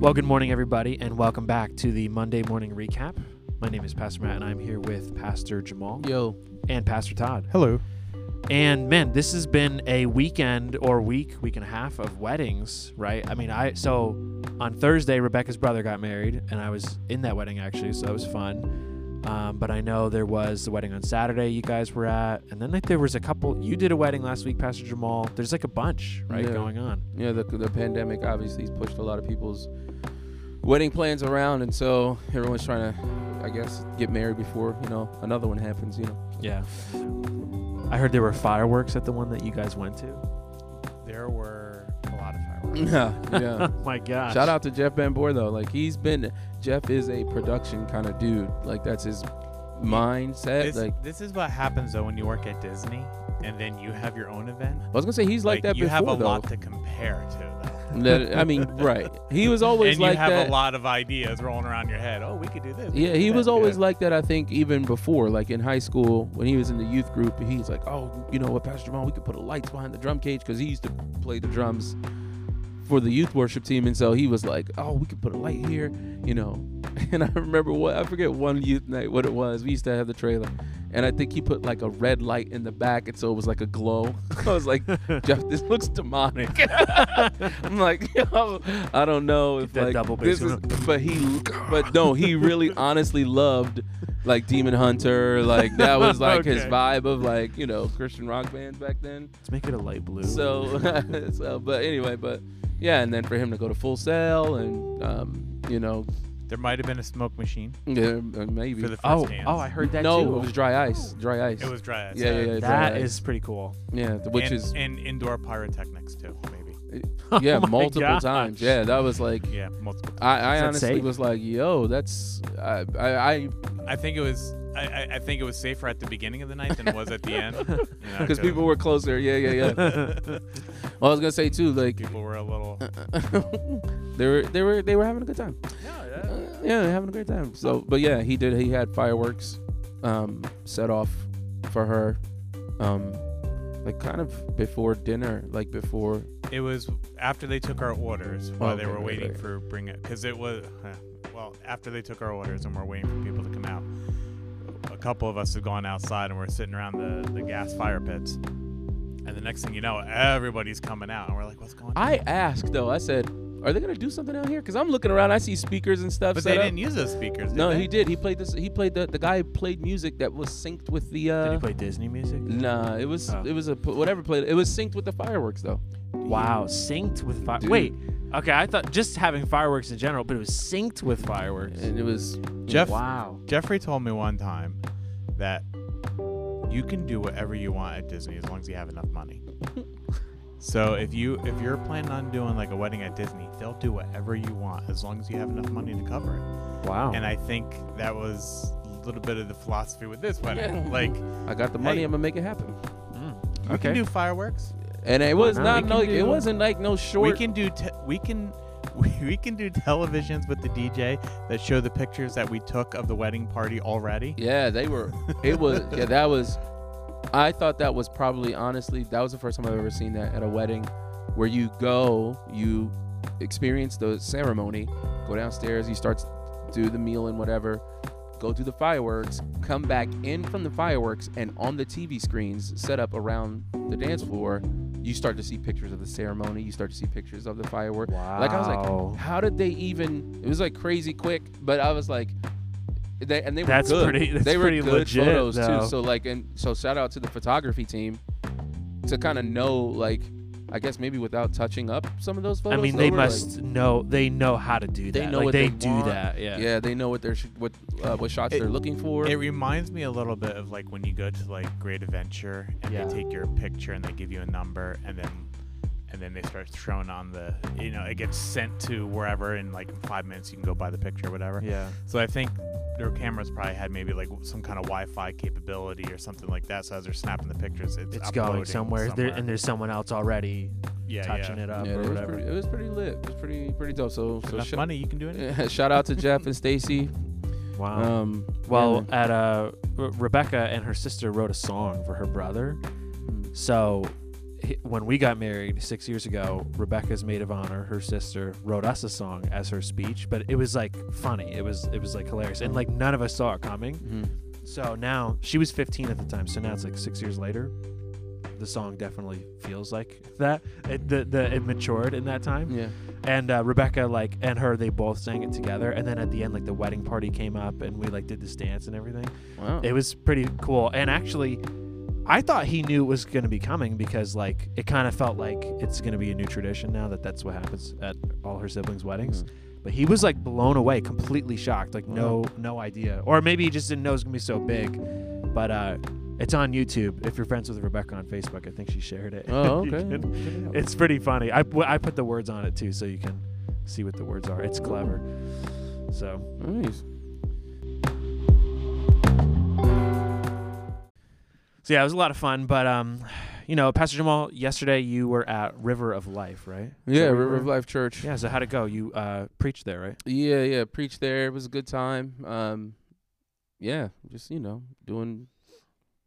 Well, good morning, everybody, and welcome back to the Monday morning recap. My name is Pastor Matt, and I'm here with Pastor Jamal Yo, and Pastor Todd. Hello. And man, this has been a weekend or week, week and a half of weddings, right? I mean, I so on Thursday, Rebecca's brother got married, and I was in that wedding actually, so that was fun. Um, but I know there was the wedding on Saturday you guys were at, and then like there was a couple. You did a wedding last week, Pastor Jamal. There's like a bunch, right, Yeah. going on. yeah, the the pandemic obviously has pushed a lot of people's wedding plans around, and so everyone's trying to, I guess, get married before you know another one happens. You know. Yeah. I heard there were fireworks at the one that you guys went to. Yeah, yeah. My God. Shout out to Jeff Van Boer though. Like he's been Jeff is a production kind of dude. Like that's his mindset. This, like this is what happens though when you work at Disney and then you have your own event. I was gonna say he's like, that you before have a though. lot to compare to. That- I mean, right. He was always and like you have that. a lot of ideas rolling around your head. Oh, we could do this. Yeah, he was that. always Yeah. like that. I think even before, like in high school, when he was in the youth group, he's like, "Oh, you know what, Pastor Jamal, we could put a lights behind the drum cage because he used to play the drums for the youth worship team, and so he was like, "Oh, we could put a light here," you know. And I remember what I forget one youth night what it was. We used to have the trailer, and I think he put like a red light in the back, and so it was like a glow. I was like, "Jeff, this looks demonic." I'm like, Yo, I don't know if like this is, but he, but no, he really honestly loved like Demon Hunter. Like that was like his vibe of like you know Christian rock bands back then. Let's make it a light blue. So, so, but anyway, but yeah, and then for him to go to Full Sail and um, you know, There might have been a smoke machine yeah, uh, maybe. for the first oh, dance. oh, I heard that no, too. it was dry ice, dry ice. It was dry ice. Yeah, yeah, yeah. that dry is ice. pretty cool. yeah, th- which and, is and indoor pyrotechnics too, maybe. yeah, Oh multiple gosh. times. Yeah, that was like. Yeah, multiple. I, I that honestly safe? was like, "Yo, that's I, I, I I think it was. I, I, I think it was safer at the beginning of the night than it was at the end. you know, because people were closer. Yeah, yeah, yeah. well, I was gonna say too, like people were a little. they were they were they were having a good time. Yeah, Uh, yeah, having a great time. So, but yeah, he did. He had fireworks um, set off for her, um, like kind of before dinner, like before. It was after they took our orders while they Okay, were right, waiting right. for bring it because it was uh, well after they took our orders and we're waiting for people to come out. A couple of us have gone outside and we're sitting around the, the gas fire pits, and the next thing you know, everybody's coming out and we're like, "What's going on?" I asked though. I said, "Are they gonna do something out here?" Because I'm looking around. I see speakers and stuff. but set they up. didn't use those speakers. Did No, they? he did. He played this. He played the the guy played music that was synced with the. Uh, Did he play Disney music? Nah, it was Oh. it was a whatever played. It was synced with the fireworks though. Wow, synced with fire. Dude. Wait, okay, I thought just having fireworks in general, but it was synced with fireworks. And it was Jeff Wow. Jeffrey told me one time that you can do whatever you want at Disney as long as you have enough money. so if you if you're planning on doing like a wedding at Disney, they'll do whatever you want as long as you have enough money to cover it. Wow. And I think that was a little bit of the philosophy with this wedding. Yeah. Like I got the money. Hey. I'm gonna make it happen. Mm, we okay. can do fireworks. And it was not? no. can It wasn't like no short. We can do te- we can we, we can do televisions with the DJ that show the pictures that we took of the wedding party already. Yeah, they were. It was. yeah, that was. I thought that was probably honestly that was the first time I've ever seen that at a wedding, where you go, you experience the ceremony, go downstairs, you start to do the meal and whatever, go do the fireworks, come back in from the fireworks, and on the TV screens set up around the dance floor, you start to see pictures of the ceremony. You start to see pictures of the fireworks. wow. Like I was like, how did they even? It was like crazy quick, but I was like, they and they were That's good. pretty- that's they were pretty good legit, photos though. too. So like, and so shout out to the photography team to kind of know like, I guess maybe without touching up some of those photos. I mean, they were, like- must know. They know how to do that. They know like, what they, they do want. that. Yeah. yeah, they know what they're sh- what uh, what shots It- they're looking for. It reminds me a little bit of like when you go to like Great Adventure and Yeah. they take your picture and they give you a number and then and then they start showing on the you know it gets sent to wherever in like in five minutes you can go buy the picture or whatever. Yeah. So I think their cameras probably had maybe like some kind of Wi-Fi capability or something like that. So as they're snapping the pictures, it's, It's going somewhere, There, and there's someone else already yeah, touching yeah. it up yeah, or it was, whatever. pretty, it was pretty lit. It was pretty pretty dope. So so Enough sh- money, you can do it. shout out to Jeff and Stacy. Wow. Um, well, yeah, at uh, Re- Rebecca and her sister wrote a song for her brother. So h- when we got married six years ago, Rebecca's maid of honor, her sister, wrote us a song as her speech, but it was like funny. It was it was like hilarious, and like none of us saw it coming. Mhm. So now she was 15 at the time. So now it's like six years later. The song definitely feels like that. It, the, the, it matured in that time. Yeah. And uh, Rebecca, like, and her, they both sang it together. And then at the end, like, the wedding party came up and we, like, did this dance and everything. Wow. It was pretty cool. And actually, I thought he knew it was going to be coming because, like, it kind of felt like it's going to be a new tradition now that that's what happens at all her siblings' weddings. Mhm. But he was like blown away, completely shocked, like no no idea, or maybe he just didn't know it was gonna be so big. But uh, it's on YouTube. If you're friends with Rebecca on Facebook, I think she shared it. Oh, okay. can- Check it out. it's pretty funny. I I put the words on it too, so you can see what the words are. It's clever. So nice. So yeah, it was a lot of fun. But um, you know, Pastor Jamal, yesterday you were at River of Life, right? Is Yeah, River of Life Church. Yeah. So how'd it go? You uh preached there, right? Yeah, yeah. Preached there. It was a good time. Um, yeah, just you know, doing,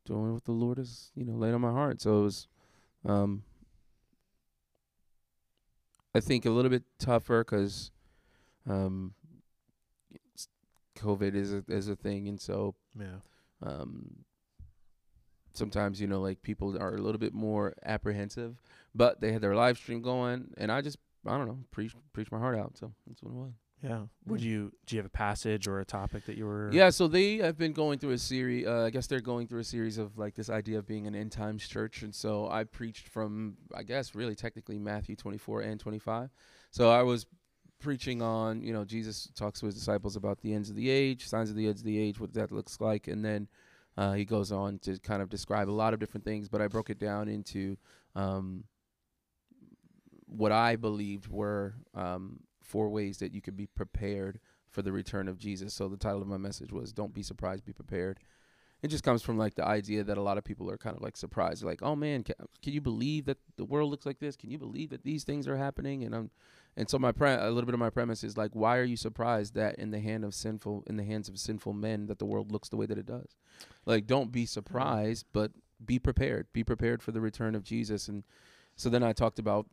doing what the Lord has you know laid on my heart. So it was, um, I think a little bit tougher 'cause um, COVID is a is a thing, and so Yeah. um, sometimes you know like people are a little bit more apprehensive, but they had their live stream going, and I just I don't know preach preach my heart out. So that's what it was. Yeah. Would Yeah. you do you have a passage or a topic that you were? Yeah, so they have been going through a series. Uh, I guess they're going through a series of like this idea of being an end times church, and so I preached from I guess really technically Matthew 24 and 25. So I was preaching on you know Jesus talks to his disciples about the ends of the age, signs of the ends of the age, what that looks like, and then uh, he goes on to kind of describe a lot of different things. But I broke it down into um, what I believed were um, four ways that you could be prepared for the return of Jesus. So the title of my message was "Don't be surprised, be prepared." It just comes from like the idea that a lot of people are kind of like surprised, like, "Oh man, can, can you believe that the world looks like this? Can you believe that these things are happening?" And I'm, and so my pre- a little bit of my premise is like, why are you surprised that in the hand of sinful, in the hands of sinful men, that the world looks the way that it does? Like, don't be surprised, but be prepared. Be prepared for the return of Jesus. And so then I talked about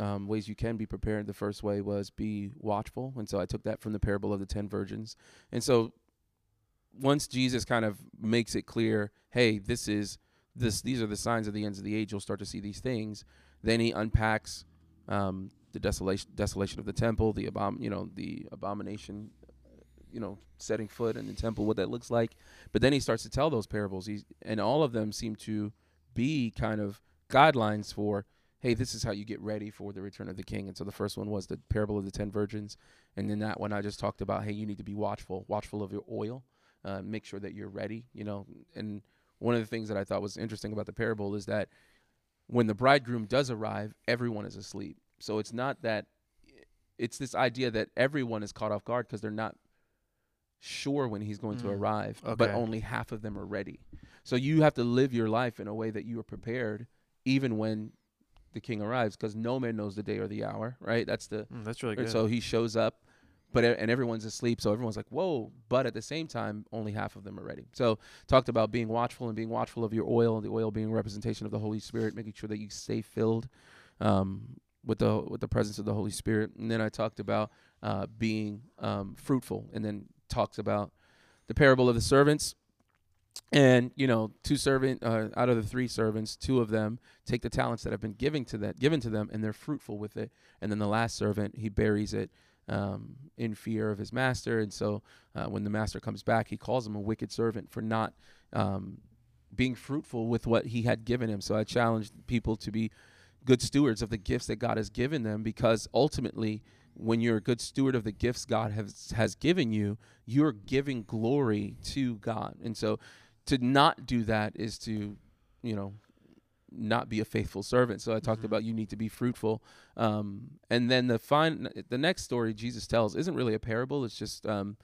um, ways you can be prepared. The first way was be watchful, and so I took that from the parable of the ten virgins. And so once Jesus kind of makes it clear, hey, this is this these are the signs of the ends of the age. You'll start to see these things. Then he unpacks um, the desolation desolation of the temple, the abom you know the abomination, you know setting foot in the temple, what that looks like. But then he starts to tell those parables. He's and all of them seem to be kind of guidelines for hey, this is how you get ready for the return of the king. And so the first one was the parable of the ten virgins, and then that one I just talked about, hey, you need to be watchful, watchful of your oil, uh, make sure that you're ready, you know. And one of the things that I thought was interesting about the parable is that when the bridegroom does arrive, everyone is asleep. So it's not that it's this idea that everyone is caught off guard because they're not sure when he's going to Mm. arrive, but only half of them are ready. So you have to live your life in a way that you are prepared even when the king arrives because no man knows the day or the hour, right? That's the Mm, that's really good. so he shows up, but and everyone's asleep, so everyone's like, "Whoa!" But at the same time, only half of them are ready. So talked about being watchful and being watchful of your oil, the oil being a representation of the Holy Spirit, making sure that you stay filled um, with the with the presence of the Holy Spirit. And then I talked about uh, being um, fruitful, and then talks about the parable of the servants. And you know, two servant uh, out of the three servants, two of them take the talents that have been given to that given to them, and they're fruitful with it. And then the last servant, he buries it um, in fear of his master. And so uh, when the master comes back, he calls him a wicked servant for not um, being fruitful with what he had given him. So I challenged people to be good stewards of the gifts that God has given them because ultimately, when you're a good steward of the gifts God has has given you, you're giving glory to God. And so to not do that is to, you know, not be a faithful servant. So I talked Mhm. about you need to be fruitful. Um, and then the fine, the next story Jesus tells isn't really a parable. It's just, um,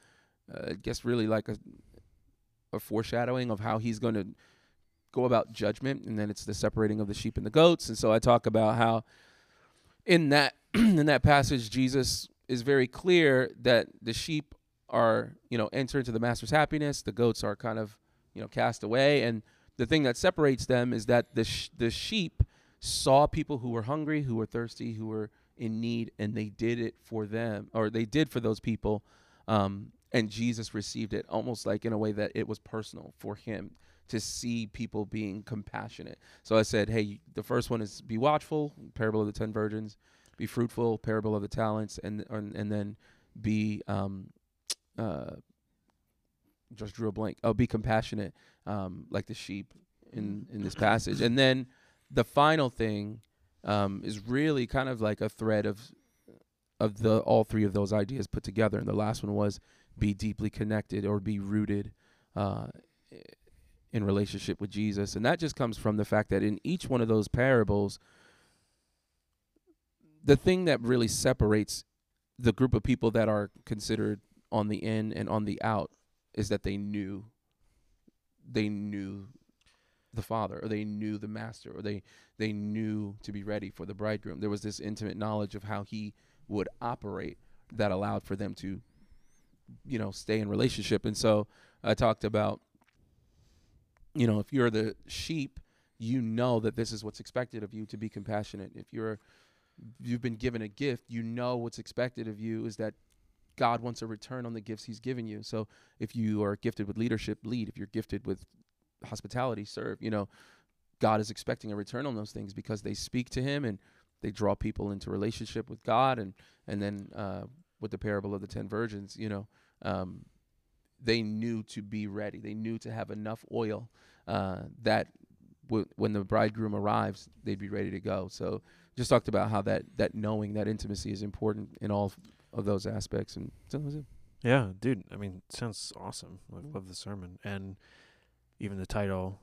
uh, I guess, really like a, a foreshadowing of how he's going to go about judgment. And then it's the separating of the sheep and the goats. And so I talk about how in that in that passage, Jesus is very clear that the sheep are, you know, enter into the master's happiness. The goats are kind of, you know, cast away. And the thing that separates them is that the sh- the sheep saw people who were hungry, who were thirsty, who were in need, and they did it for them, or they did for those people. Um, and Jesus received it almost like in a way that it was personal for him to see people being compassionate. So I said, hey, the first one is be watchful, parable of the ten virgins, be fruitful, parable of the talents, and and, and then be um, uh, just drew a blank. Oh, be compassionate, um, like the sheep in in this passage, and then the final thing um, is really kind of like a thread of of the all three of those ideas put together. And the last one was be deeply connected or be rooted uh, in relationship with Jesus, and that just comes from the fact that in each one of those parables, the thing that really separates the group of people that are considered on the in and on the out is that they knew they knew the father or they knew the master or they they knew to be ready for the bridegroom. There was this intimate knowledge of how he would operate that allowed for them to you know stay in relationship. And so i talked about you know if you're the sheep you know that this is what's expected of you to be compassionate. If you're you've been given a gift you know what's expected of you is that god wants a return on the gifts he's given you. So if you are gifted with leadership lead. If you're gifted with hospitality serve. You know god is expecting a return on those things because they speak to him and they draw people into relationship with god and and then uh, with the parable of the ten virgins you know um, they knew to be ready they knew to have enough oil uh, that w- when the bridegroom arrives they'd be ready to go so just talked about how that that knowing that intimacy is important in all of those aspects and so that was it Yeah, dude. I mean, sounds awesome. I love the sermon and even the title.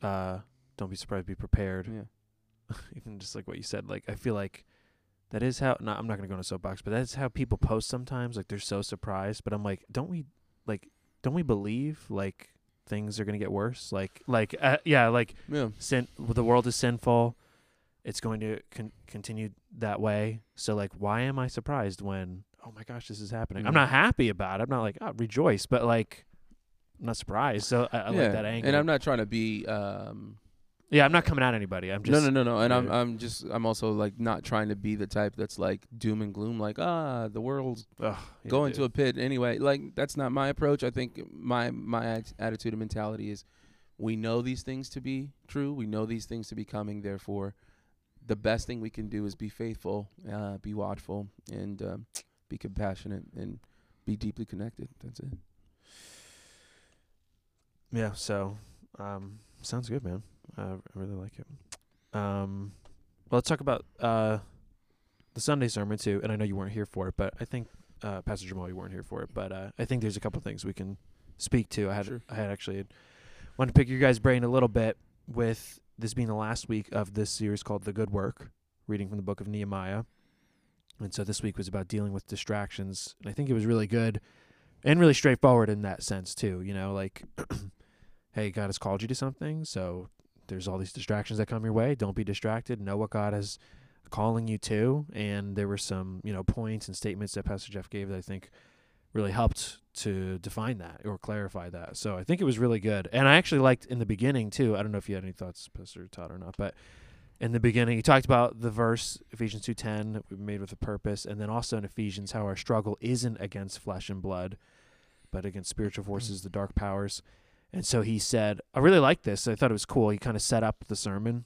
Uh, don't be surprised. Be prepared. yeah even just like what you said. Like I feel like that is how. No, I'm not gonna go on a soapbox, but that's how people post sometimes. Like they're so surprised, but I'm like, don't we like, don't we believe like things are gonna get worse? Like, like, uh, yeah, like yeah sin. The world is sinful. It's going to con- continue that way. So like, why am I surprised when? Oh my gosh, this is happening. I'm Mhm. not happy about it. I'm not like, oh, rejoice, but like, I'm not surprised. So I, I yeah. like that angle. and i'm not trying to be um yeah, I'm not coming at anybody. I'm just no, no, no, no. And I'm, I'm just, I'm also like not trying to be the type that's like doom and gloom, like ah, the world's Ugh, yeah, going dude. to a pit anyway. Like that's not my approach. I think my my at- attitude and mentality is, we know these things to be true. We know these things to be coming. Therefore, the best thing we can do is be faithful, uh, be watchful, and um, be compassionate, and be deeply connected. That's it. Yeah, so um, sounds good, man. I I really like it. Um, well, let's talk about uh, the Sunday sermon too. And I know you weren't here for it, but I think uh, Pastor Jamal, you weren't here for it, but uh, I think there's a couple things we can speak to. I had Sure. I had actually wanted to pick your guys' brain a little bit with this being the last week of this series called The Good Work, reading from the book of Nehemiah. And so this week was about dealing with distractions, and I think it was really good and really straightforward in that sense too. You know, like, hey, God has called you to something, so there's all these distractions that come your way. Don't be distracted. Know what God is calling you to. And there were some, you know, points and statements that Pastor Jeff gave that I think really helped to define that or clarify that. So I think it was really good. And I actually liked in the beginning too. I don't know if you had any thoughts, Pastor Todd, or not, but in the beginning, he talked about the verse Ephesians two ten made with a purpose, and then also in Ephesians how our struggle isn't against flesh and blood, but against spiritual forces, mm. the dark powers. And so he said, I really like this. I thought it was cool. He kind of set up the sermon.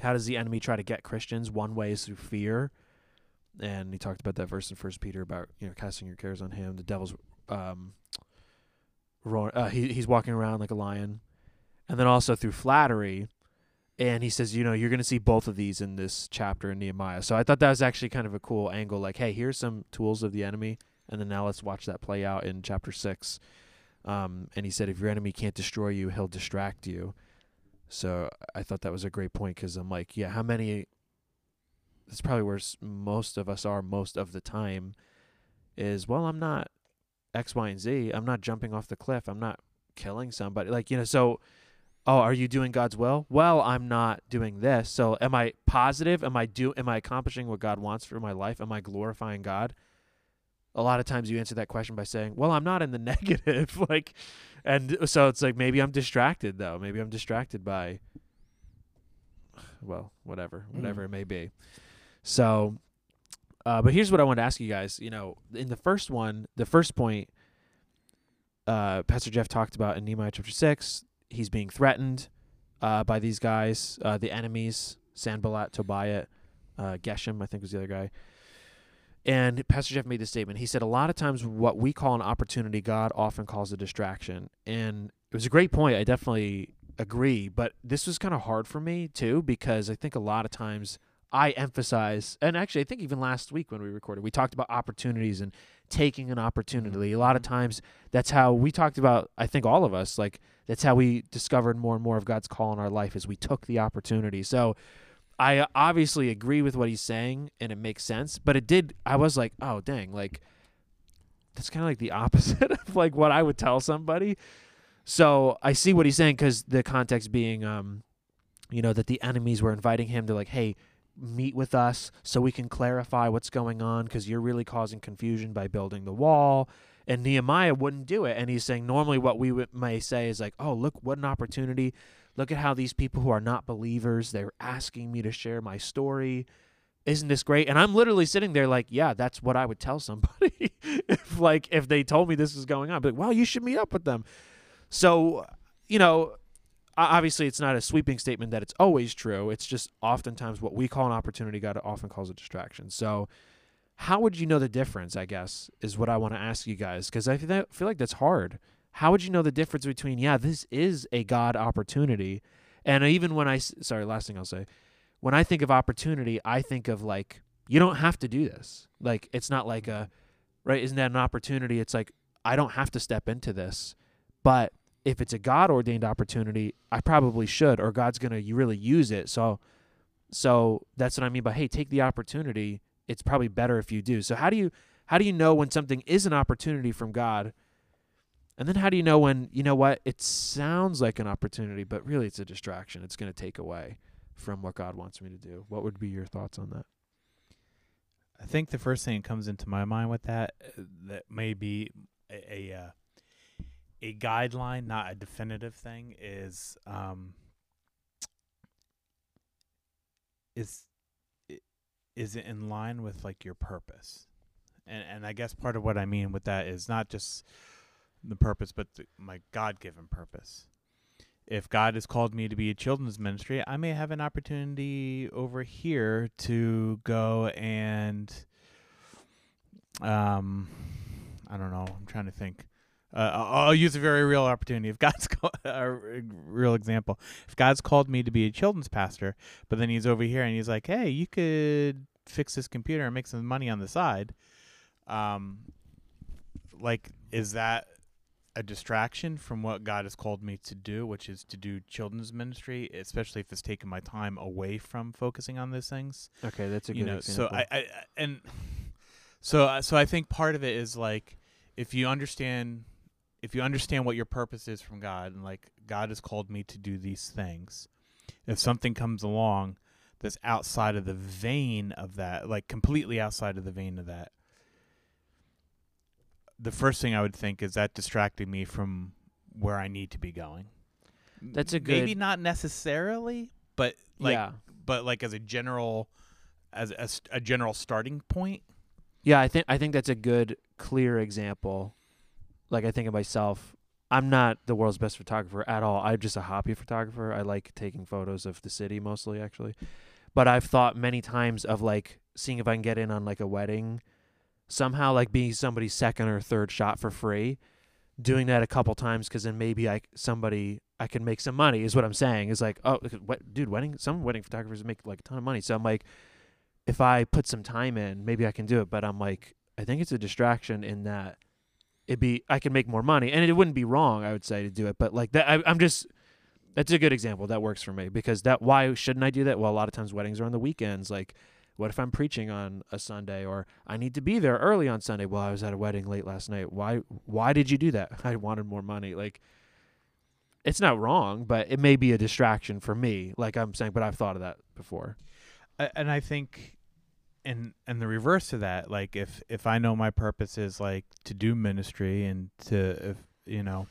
How does the enemy try to get Christians? One way is through fear. And he talked about that verse in First Peter about you know casting your cares on him. The devil's um, roar, uh, he he's walking around like a lion, and then also through flattery. And he says, you know, you're going to see both of these in this chapter in Nehemiah. So I thought that was actually kind of a cool angle. Like, hey, here's some tools of the enemy, and then now let's watch that play out in chapter six. Um, and he said, if your enemy can't destroy you, he'll distract you. So I thought that was a great point because I'm like, yeah, how many? That's probably where most of us are most of the time. Is well, I'm not X, Y, and Z. I'm not jumping off the cliff. I'm not killing somebody. Like you know, so oh, are you doing God's will? Well, I'm not doing this. So am I positive? Am I do? Am I accomplishing what God wants for my life? Am I glorifying God? A lot of times you answer that question by saying, "Well, I'm not in the negative." like, and so it's like maybe I'm distracted though. Maybe I'm distracted by well, whatever, Mm. whatever it may be. So, uh, but here's what I wanted to ask you guys. You know, in the first one, the first point, uh, Pastor Jeff talked about in Nehemiah chapter six, he's being threatened uh, by these guys, uh, the enemies, Sanballat, Tobiah, uh, Geshem, I think was the other guy. And Pastor Jeff made this statement. He said, A lot of times, what we call an opportunity, God often calls a distraction. And it was a great point. I definitely agree. But this was kind of hard for me, too, because I think a lot of times I emphasize, and actually, I think even last week when we recorded, we talked about opportunities and taking an opportunity. A lot of mm-hmm. times, that's how we talked about, I think all of us, like, that's how we discovered more and more of God's call in our life is we took the opportunity. So, I obviously agree with what he's saying and it makes sense, but it did I was like, "Oh, dang, like that's kind of like the opposite of like what I would tell somebody." So, I see what he's saying cuz the context being um you know that the enemies were inviting him to like, "Hey, meet with us so we can clarify what's going on cuz you're really causing confusion by building the wall." And Nehemiah wouldn't do it. And he's saying normally what we would, may say is like, "Oh, look what an opportunity Look at how these people who are not believers, they're asking me to share my story. Isn't this great? And I'm literally sitting there like, yeah, that's what I would tell somebody if like if they told me this is going on. But like, well, you should meet up with them. So, you know, obviously it's not a sweeping statement that it's always true. It's just oftentimes what we call an opportunity, God often calls a distraction. So, how would you know the difference? I guess is what I want to ask you guys because I feel like that's hard how would you know the difference between yeah this is a god opportunity? And even when i sorry last thing i'll say. When i think of opportunity i think of like you don't have to do this. Like it's not like a right isn't that an opportunity? It's like i don't have to step into this. But if it's a god ordained opportunity i probably should or god's going to really use it. So so that's what i mean by hey take the opportunity. It's probably better if you do. So how do you how do you know when something is an opportunity from god and then how do you know when, you know what, it sounds like an opportunity, but really it's a distraction. It's going to take away from what God wants me to do. What would be your thoughts on that? I think the first thing that comes into my mind with that uh, that may be a a, uh, a guideline, not a definitive thing, is um, is is it in line with like your purpose? And and I guess part of what I mean with that is not just the purpose, but my God given purpose. If God has called me to be a children's ministry, I may have an opportunity over here to go and, um, I don't know. I'm trying to think. Uh, I'll I'll use a very real opportunity. If God's call, a real example, if God's called me to be a children's pastor, but then he's over here and he's like, "Hey, you could fix this computer and make some money on the side," um, like, is that a distraction from what God has called me to do, which is to do children's ministry, especially if it's taken my time away from focusing on those things. Okay, that's a you good know, example. so I, I I- and so uh, so I think part of it is like if you understand if you understand what your purpose is from God and like God has called me to do these things, if something comes along that's outside of the vein of that, like completely outside of the vein of that, the first thing I would think is that distracting me from where I need to be going. That's a maybe not necessarily, but like yeah. but like as a general as a, a general starting point. Yeah, I think I think that's a good clear example. Like I think of myself, I'm not the world's best photographer at all. I'm just a hobby photographer. I like taking photos of the city mostly actually. But I've thought many times of like seeing if I can get in on like a wedding somehow like being somebody's second or third shot for free. Doing that a couple times cuz then maybe I somebody I can make some money is what I'm saying. Is like, oh, what dude, wedding some wedding photographers make like a ton of money. So I'm like if I put some time in, maybe I can do it. But I'm like, I think it's a distraction in that it'd be I can make more money, and it wouldn't be wrong, I would say, to do it. But like that, I, I'm just that's a good example that works for me because that why shouldn't I do that? Well, a lot of times weddings are on the weekends. Like, what if I'm preaching on a Sunday or I need to be there early on Sunday? Well, I was at a wedding late last night. Why? Why did you do that? I wanted more money. Like. It's not wrong, but it may be a distraction for me. Like I'm saying, but I've thought of that before. And I think and and the reverse of that like if if I know my purpose is like to do ministry and to if you know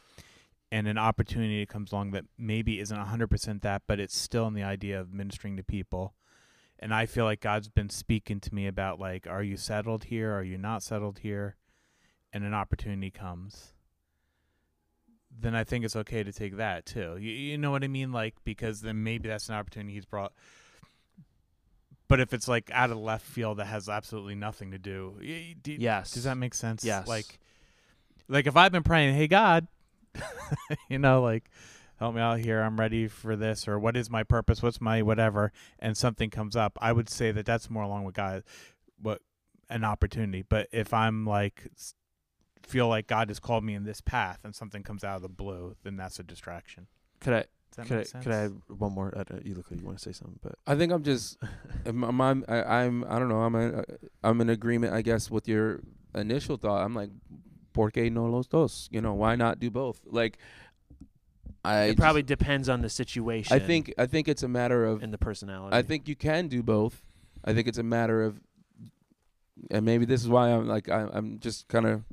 and an opportunity comes along that maybe isn't 100% that, but it's still in the idea of ministering to people. And I feel like God's been speaking to me about like, are you settled here? Are you not settled here? And an opportunity comes. Then I think it's okay to take that too. You, you know what I mean? Like because then maybe that's an opportunity he's brought. But if it's like out of left field that has absolutely nothing to do, do, Yes. does that make sense? Yes. Like, like if I've been praying, hey God, you know, like help me out here. I'm ready for this, or what is my purpose? What's my whatever? And something comes up, I would say that that's more along with God, what an opportunity. But if I'm like feel like God has called me in this path, and something comes out of the blue, then that's a distraction. Could I could I sense? could I add one more? I don't- you look like you want to say something, but I think I'm just, I'm, I'm, I'm, I, I'm, I don't know. I'm, a, I'm in agreement, I guess, with your initial thought. I'm like, ¿por qué no los dos? You know, why not do both? Like, I it just- probably depends on the situation. I think, I think it's a matter of, and the personality. I think you can do both. I think it's a matter of, and maybe this is why I'm like, I, I'm just kind of,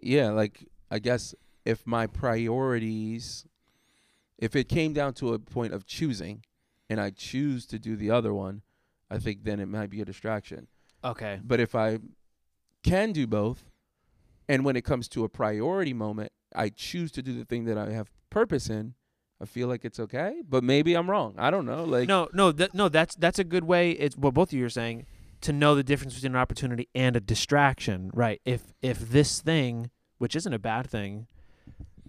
yeah, like I guess if my priorities, if it came down to a point of choosing, and I choose to do the other one, I think then it might be a distraction. okay. But if I can do both, and when it comes to a priority moment, I choose to do the thing that I have purpose in. I feel like it's okay, but maybe I'm wrong. I don't know. Like, no, no, that, no. That's that's a good way. It's what both of you are saying to know the difference between an opportunity and a distraction, right? If if this thing, which isn't a bad thing,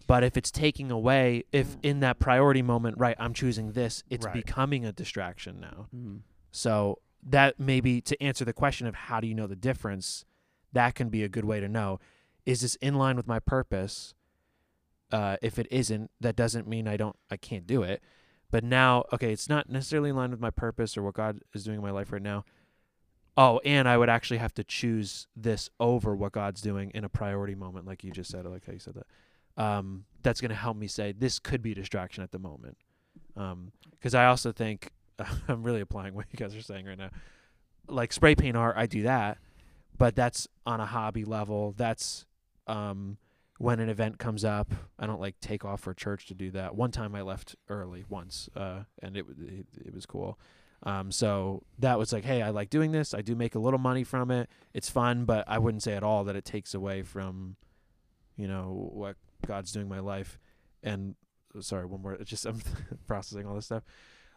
but if it's taking away, if in that priority moment, right, I'm choosing this, it's Right. becoming a distraction now. Mm. So that maybe to answer the question of how do you know the difference, that can be a good way to know. Is this in line with my purpose? Uh, if it isn't, that doesn't mean I don't I can't do it. But now, okay, it's not necessarily in line with my purpose or what God is doing in my life right now. Oh, and I would actually have to choose this over what God's doing in a priority moment, like you just said. I like how you said that. Um, that's going to help me say this could be distraction at the moment. Because I also think I'm really applying what you guys are saying right now. Like spray paint art, I do that, but that's on a hobby level. That's um, when an event comes up. I don't like take off for church to do that. One time I left early once, uh, and it, it it was cool. Um, so that was like, hey, I like doing this. I do make a little money from it. It's fun, but I wouldn't say at all that it takes away from, you know, what God's doing in my life. And sorry, one more. It's just I'm processing all this stuff.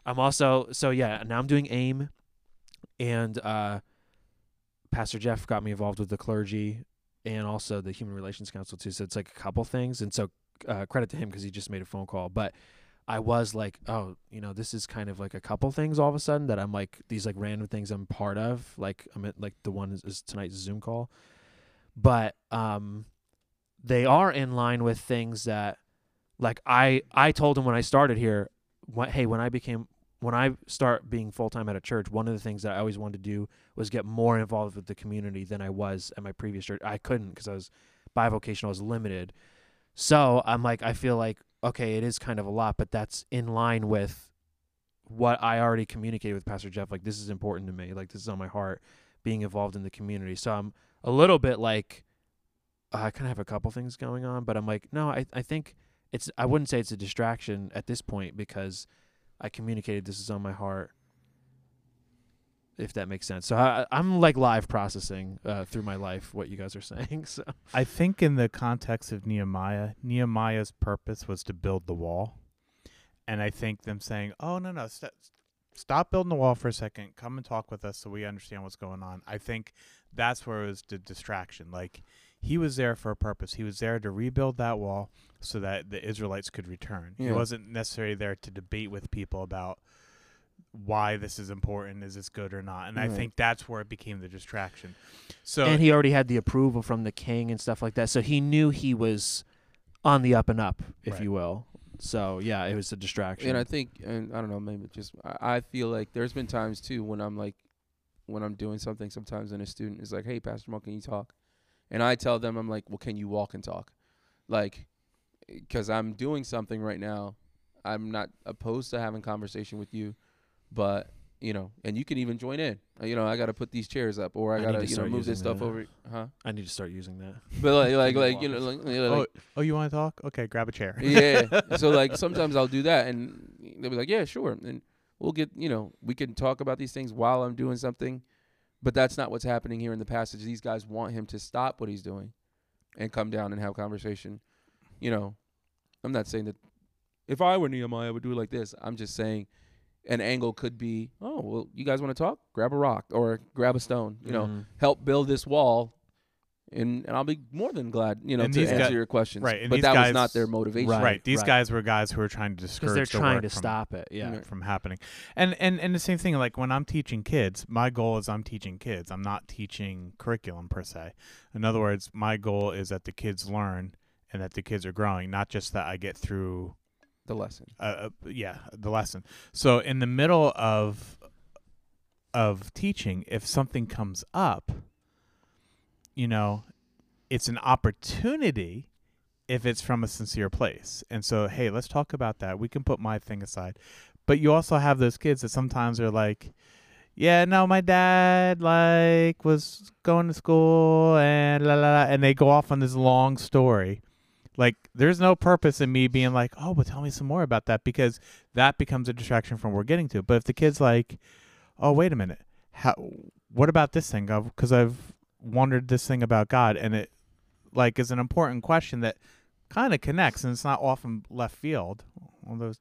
I'm also so yeah. Now I'm doing AIM, and uh, Pastor Jeff got me involved with the clergy and also the Human Relations Council too. So it's like a couple things, and so uh, credit to him because he just made a phone call. But I was like, oh, you know, this is kind of like a couple things all of a sudden that I'm like these like random things I'm part of. Like I'm at like the one is, is tonight's Zoom call, but um, they are in line with things that like I I told him when I started here, what hey when I became when I start being full time at a church, one of the things that I always wanted to do was get more involved with the community than I was at my previous church. I couldn't because I was bivocational, I was limited. So I'm like, I feel like okay, it is kind of a lot, but that's in line with what I already communicated with Pastor Jeff. Like this is important to me. Like this is on my heart, being involved in the community. So I'm a little bit like uh, I kind of have a couple things going on, but I'm like, no, I I think it's I wouldn't say it's a distraction at this point because I communicated this is on my heart. If that makes sense, so I, I'm like live processing uh, through my life what you guys are saying. So I think in the context of Nehemiah, Nehemiah's purpose was to build the wall, and I think them saying, "Oh no, no, st- stop building the wall for a second. Come and talk with us so we understand what's going on." I think that's where it was the distraction. Like he was there for a purpose. He was there to rebuild that wall so that the Israelites could return. He wasn't necessarily there to debate with people about why this is important, is this good or not. And I think that's where it became the distraction. So and he already had the approval from the king and stuff like that, so he knew he was on the up and up, if Right. you will. So yeah, it was a distraction. And I think, and I don't know, maybe just I, I feel like there's been times too when I'm like, when I'm doing something, sometimes and a student is like, "Hey, Pastor Mo, can you talk?" And I tell them, I'm like, "Well, can you walk and talk?" Like, because I'm doing something right now. I'm not opposed to having conversation with you, but you know, and you can even join in. Uh, You know, I got to put these chairs up, or I I got to you know move this stuff that. over, huh? I need to start using that. But like like you like you know like, like oh, you want to talk? Okay, grab a chair. yeah. So like sometimes I'll do that, and they'll be like, "Yeah, sure," and we'll get you know we can talk about these things while I'm doing something, but that's not what's happening here in the passage. These guys want him to stop what he's doing, and come down and have conversation. You know, I'm not saying that if I were Nehemiah, I would do it like this. I'm just saying. An angle could be, oh well, you guys want to talk? Grab a rock or grab a stone. You know, Mhm. help build this wall, and and I'll be more than glad, you know, And to answer guy- your questions. right, and but these that was not their motivation. Right. Right. These right. guys were guys who were trying to discourage they're the trying work to from, stop it. Yeah. Right. from happening. And and and the same thing like when I'm teaching kids, my goal is I'm teaching kids. I'm not teaching curriculum per se. In other words, my goal is that the kids learn and that the kids are growing, not just that I get through The lesson. uh, uh, yeah, the lesson. So in the middle of of teaching, if something comes up, you know, it's an opportunity if it's from a sincere place. And so, hey, let's talk about that. We can put my thing aside. But you also have those kids that sometimes are like, yeah, no, my dad like was going to school and la la la, and they go off on this long story. Like, there's no purpose in me being like, oh, but tell me some more about that because that becomes a distraction from what we're getting to. But if the kid's like, oh, wait a minute, how? What about this thing? Because I've wondered this thing about God, and it like is an important question that kind of connects, and it's not often left field. All those,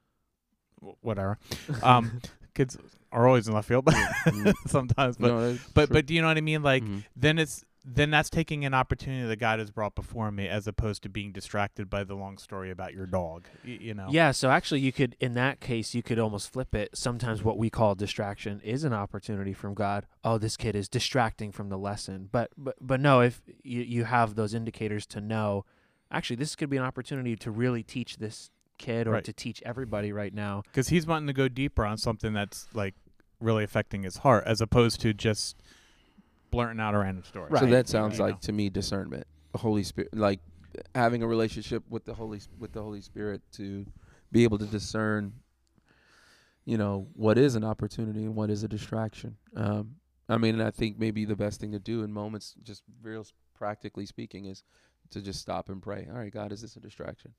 whatever. Um, kids are always in left field, but sometimes. But no, but true. but do you know what I mean? Like Mhm. then it's then that's taking an opportunity that God has brought before me, as opposed to being distracted by the long story about your dog. Y- you know. Yeah, so actually, you could, in that case, you could almost flip it. Sometimes what we call distraction is an opportunity from God. Oh, this kid is distracting from the lesson. But but but no, if you you have those indicators to know, actually, this could be an opportunity to really teach this kid or Right. to teach everybody right now. because he's wanting to go deeper on something that's like really affecting his heart, as opposed to just blurting out a random story. Right. So that sounds You like know. to me discernment, the Holy Spirit, like having a relationship with the Holy with the Holy Spirit to be able to discern, you know, what is an opportunity and what is a distraction. Um, I mean, and I think maybe the best thing to do in moments, just real practically speaking, is to just stop and pray. All right, God, is this a distraction?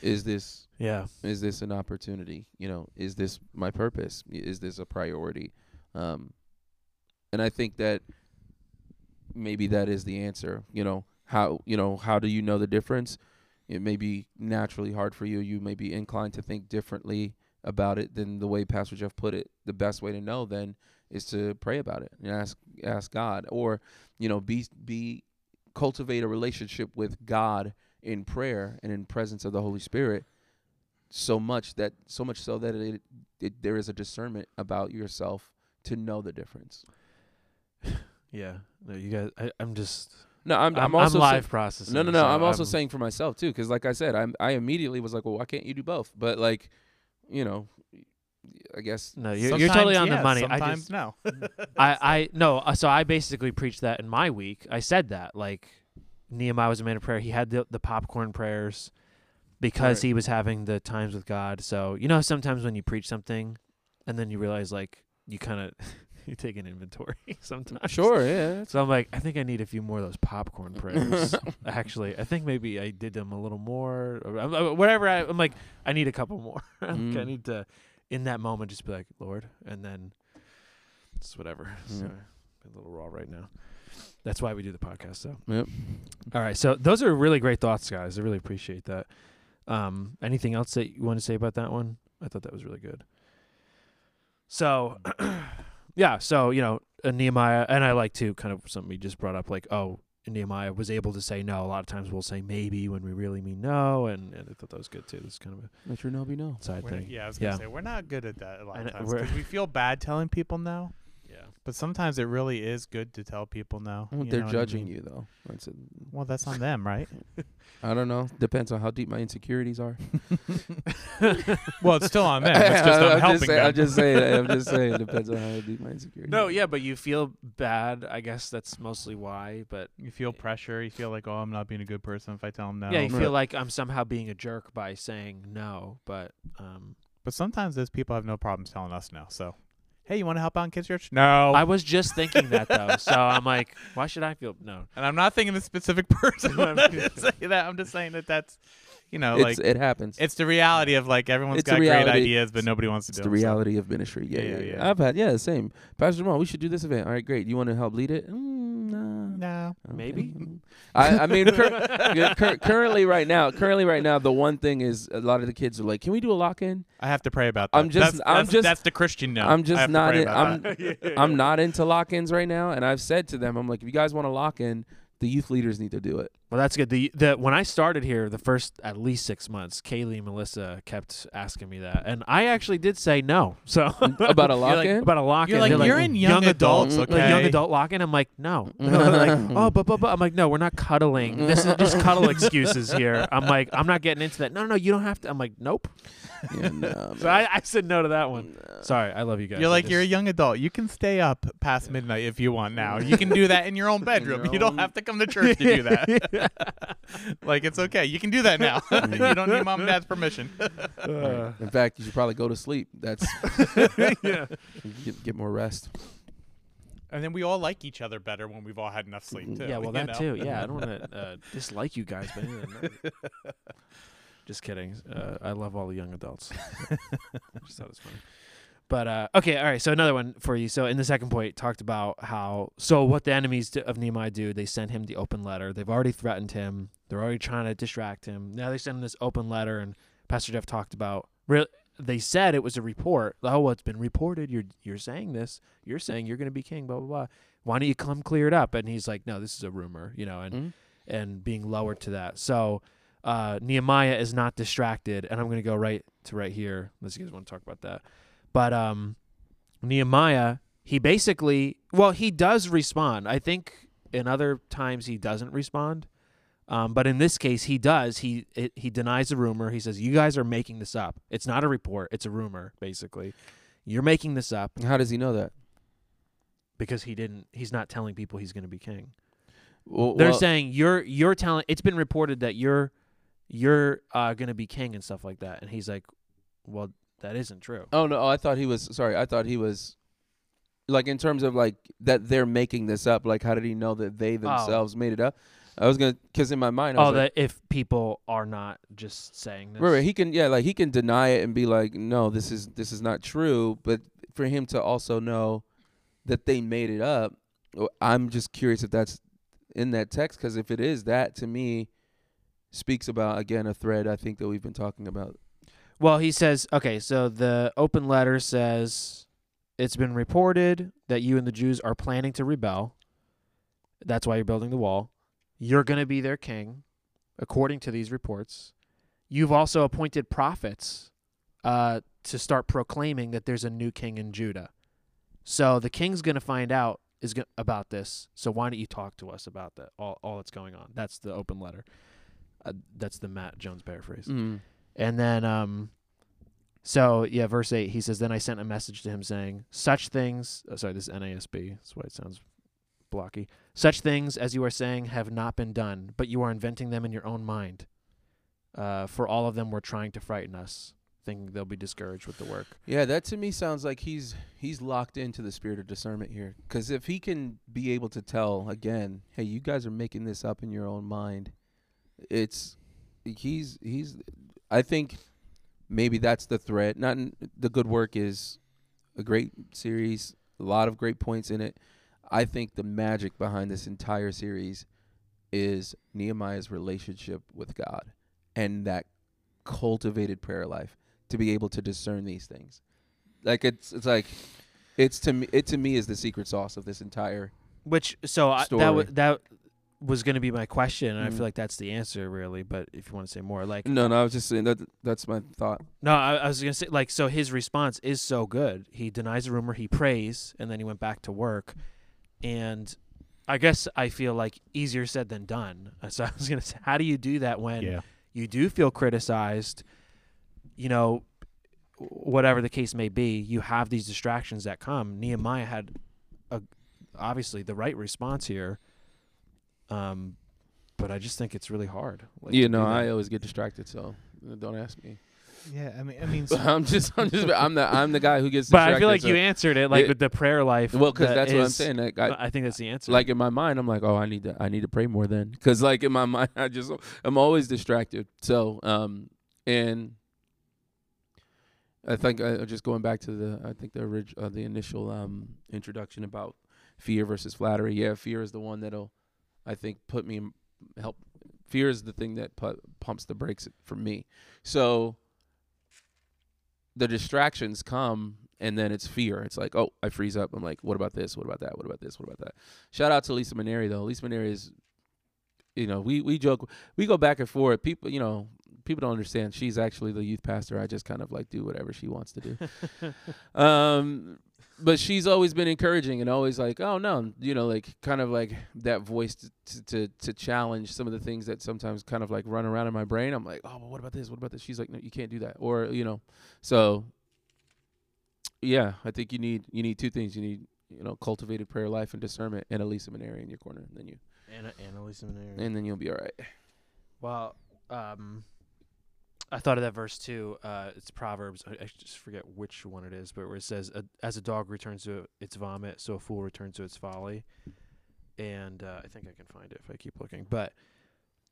Is this Yeah. is this an opportunity you know is this my purpose is this a priority um and i think that maybe that is the answer. You know how you know how do you know the difference? It may be naturally hard for you. You may be inclined to think differently about it than the way pastor jeff put it. The best way to know then is to pray about it and ask ask god. Or you know be be cultivate a relationship with god in prayer and in presence of the holy spirit so much that so much so that it, it there is a discernment about yourself to know the difference. Yeah. No, you guys, I, I'm just, No, I'm I'm, I'm, also I'm sa- live processing. no, no, no. so I'm also I'm- saying for myself too, because like I said, I'm I immediately was like, well, why can't you do both? But like, you know, I guess No, you're, you're totally on Sometimes the money. yes, I Sometimes just, no. I, I no. uh, So I basically preached that in my week. I said that like Nehemiah was a man of prayer. He had the the popcorn prayers because Right. he was having the times with God. So you know, sometimes when you preach something, and then you realize like you kind of you take an inventory sometimes. sure, yeah. So I'm like, I think I need a few more of those popcorn prayers. Actually, I think maybe I did them a little more, or I'm- I'm- whatever. I, I'm like, I need a couple more. I'm like, I Mm. need to, in that moment, just be like, Lord, and then it's whatever. So, Yeah. a little raw right now. That's why we do the podcast. So, Yep. all right. So those are really great thoughts, guys. I really appreciate that. Um, anything else that you want to say about that one? I thought that was really good. So, yeah. So you know, uh, Nehemiah, and I like to kind of something we just brought up, like, oh, Nehemiah was able to say no. A lot of times we'll say maybe when we really mean no, and, and I thought that was good too. It's kind of a Let your no be no. side We're- thing. yeah, I was gonna Yeah. say we're not good at that a lot I of times 'cause we feel bad telling people no, Yeah. but sometimes it really is good to tell people no. Well, you they're know what I judging mean? you though. That's a, Well, that's on them, right? I don't know. Depends on how deep my insecurities are. well, it's still on them. It's just I'm, I'm helping just saying, them. I'm just saying. I'm just saying. Depends on how deep my insecurities. No, yeah, but you feel bad. I guess that's mostly why. But you feel pressure. You feel like, oh, I'm not being a good person if I tell them no. yeah, you Right. feel like I'm somehow being a jerk by saying no. But um, But sometimes those people have no problems telling us no. So, Hey, you want to help out in kids church? No. I was just thinking that though, so I'm like, why should I feel no? and I'm not thinking the specific person when I say that. I'm just saying that that's, you know, like it happens. it's the reality of like everyone's It's got great ideas, but nobody wants to It's do the them, so- reality of ministry. Yeah Yeah, yeah, yeah, yeah. I've had yeah, same. Pastor Jamal, we should do this event. All right, great. You want to help lead it? Mm, nah. No. Okay. Maybe. I, I mean, cur- cur- currently right now, currently right now, the one thing is a lot of the kids are like, "Can we do a lock in?" I have to pray about that. I'm just- That's, I'm that's, just- that's the Christian no. I'm just not in- I'm-. I'm not into lock ins right now, and I've said to them, "I'm like, if you guys want to lock in, the youth leaders need to do it." Well, that's good. The the when I started here, the first at least six months, Kaylee and Melissa kept asking me that, and I actually did say no. So About a You're lock like, in. about a lock in. You're like, They're you're in young adults, Mm, like young adult lock in. I'm like, no. They're like, oh, but, but but I'm like, no, we're not cuddling. This is just cuddle excuses here. I'm like, I'm not getting into that. No, no, you don't have to. I'm like, nope. yeah, no, So I, I said no to that one. Sorry, I love you guys. You're I like you're a young adult. You can stay up past midnight if you want now. You can do that in your own bedroom. your you don't own- have to come to church to do that. like it's okay. You can do that now. you don't need mom and dad's permission. Uh, In fact, you should probably go to sleep. That's yeah. get, get more rest. And then we all like each other better when we've all had enough sleep too. Yeah, well, you that know? too. Yeah, I don't want to uh, dislike you guys, but yeah, no. just kidding. Uh, I love all the young adults. just thought it was funny. But uh, okay, all right. So another one for you. So in the second point, talked about how so what the enemies of Nehemiah do. They send him the open letter. They've already threatened him. They're already trying to distract him. Now they send him this open letter, and Pastor Jeff talked about. They said it was a report. Oh, well, it's been reported. You're you're saying this. You're saying you're going to be king. Blah blah blah. Why don't you come clear it up? And he's like, no, this is a rumor. You know, and Mhm. and being lowered to that. So uh, Nehemiah is not distracted, and I'm going to go right to right here. Unless you guys want to talk about that, but um, Nehemiah, he basically, well, he does respond. I think in other times he doesn't respond, um, but in this case he does. He it, he denies the rumor. He says, "You guys are making this up. It's not a report. It's a rumor. Basically, you're making this up How does he know that? because he didn't. He's not telling people he's going to be king." Well, They're well, saying you're you're telling. It's been reported that you're you're uh, gonna be king and stuff like that, and he's like, "Well, that isn't true." Oh no! Oh, I thought he was. Sorry, I thought he was. Like in terms of like that they're making this up. Like how did he know that they oh. themselves made it up? I was gonna because in my mind, I Oh, was like, that if people are not just saying this. right, right, he can yeah, like he can deny it and be like, no, this is this is not true. But for him to also know that they made it up, I'm just curious if that's in that text because if it is, that to me speaks about again a thread I think that we've been talking about. Well, he says, okay, so the open letter says it's been reported that you and the Jews are planning to rebel. That's why you're building the wall. You're going to be their king, according to these reports. You've also appointed prophets uh, to start proclaiming that there's a new king in Judah. So the king's going to find out is go- about this. So why don't you talk to us about that? All all that's going on. That's the open letter. Uh, that's the Matt Jones paraphrase. Mm. And then, um, so yeah, verse eight, he says, "Then I sent a message to him saying, such things." Oh, sorry, this is NASB. That's why it sounds blocky. Such things as you are saying have not been done, but you are inventing them in your own mind. Uh, for all of them were trying to frighten us, thinking they'll be discouraged with the work. Yeah, that to me sounds like he's he's locked into the spirit of discernment here. Because if he can be able to tell again, hey, you guys are making this up in your own mind, it's he's he's. I think maybe that's the threat. Not the good work is a great series, a lot of great points in it. I think the magic behind this entire series is Nehemiah's relationship with God and that cultivated prayer life to be able to discern these things. Like it's it's like it's to me it to me is the secret sauce of this entire Which so I, that w- that was going to be my question, and I Mm. feel like that's the answer, really. But if you want to say more, like No, no, I was just saying that that's my thought. No, I, I was gonna say like so. His response is so good. He denies the rumor, he prays, and then he went back to work. And I guess I feel like easier said than done. So I was gonna say, how do you do that when Yeah. you do feel criticized? You know, whatever the case may be, you have these distractions that come. Nehemiah had a obviously the right response here. Um, but I just think it's really hard. Like, you know. I always get distracted, so uh, don't ask me. Yeah, I mean, I mean, I'm just, I'm just, I'm the, I'm the guy who gets. Distracted. But I feel like so- you answered it like Yeah. with the prayer life. Well, because that that's what I'm saying. Like, I, I think that's the answer. like in my mind, I'm like, oh, I need to, I need to pray more then, because like in my mind, I just, I'm always distracted. So, um, and I think uh, just going back to the, I think the orig- uh, the initial um introduction about fear versus flattery. Yeah, fear is the one that'll, I think, put me in- help. Fear is the thing that pu- pumps the brakes for me. So the distractions come and then it's fear. It's like, oh, I freeze up. I'm like, what about this? What about that? What about this? What about that? Shout out to Lisa Maneri though. Lisa Maneri is, you know, we we joke, we go back and forth. People, you know, people don't understand. She's actually the youth pastor. I just kind of like do whatever she wants to do. um, but she's always been encouraging and always like, oh no, you know, like kind of like that voice to to to, to challenge some of the things that sometimes kind of like run around in my brain. I'm like, oh, well, what about this? What about this? She's like, no, you can't do that. Or you know, so yeah, I think you need you need two things. You need you know cultivated prayer life and discernment, and a Lisa Maneri in your corner, and then you and Anna, Annalise Seminary. and then you'll be all right. Well, um, I thought of that verse too. Uh, it's Proverbs. I, I just forget which one it is, but where it says, "A- "As a dog returns to its vomit, so a fool returns to its folly." And uh, I think I can find it if I keep looking. But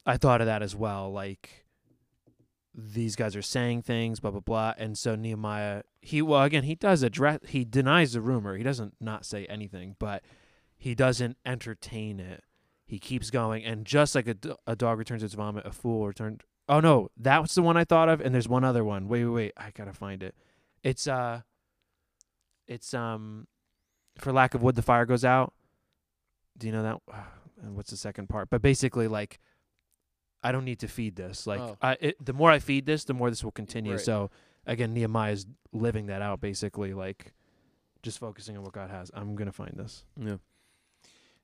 I thought of that as well. Like these guys are saying things, blah blah blah, and so Nehemiah, he well again, he does address, he denies the rumor. He doesn't not say anything, but he doesn't entertain it. He keeps going, and just like a, a dog returns to its vomit, a fool returned. Oh no, that was the one I thought of, and there's one other one. Wait, wait, wait, I gotta find it. It's uh, it's um, for lack of wood, the fire goes out. Do you know that? And what's the second part? But basically, like, I don't need to feed this. Like, Oh. I it, the more I feed this, the more this will continue. Right. So again, Nehemiah's living that out, basically, like, just focusing on what God has. I'm gonna find this. Yeah.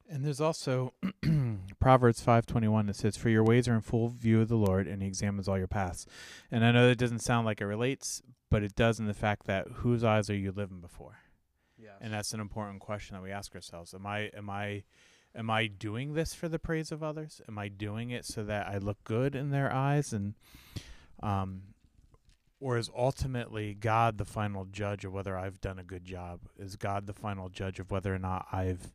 And there's also Proverbs 5:21 that says for your ways are in full view of the Lord and he examines all your paths. And I know that doesn't sound like it relates, but it does in the fact that whose eyes are you living before? Yeah. And that's an important question that we ask ourselves. Am I am I am I doing this for the praise of others? Am I doing it so that I look good in their eyes and um or is ultimately God the final judge of whether I've done a good job? Is God the final judge of whether or not I've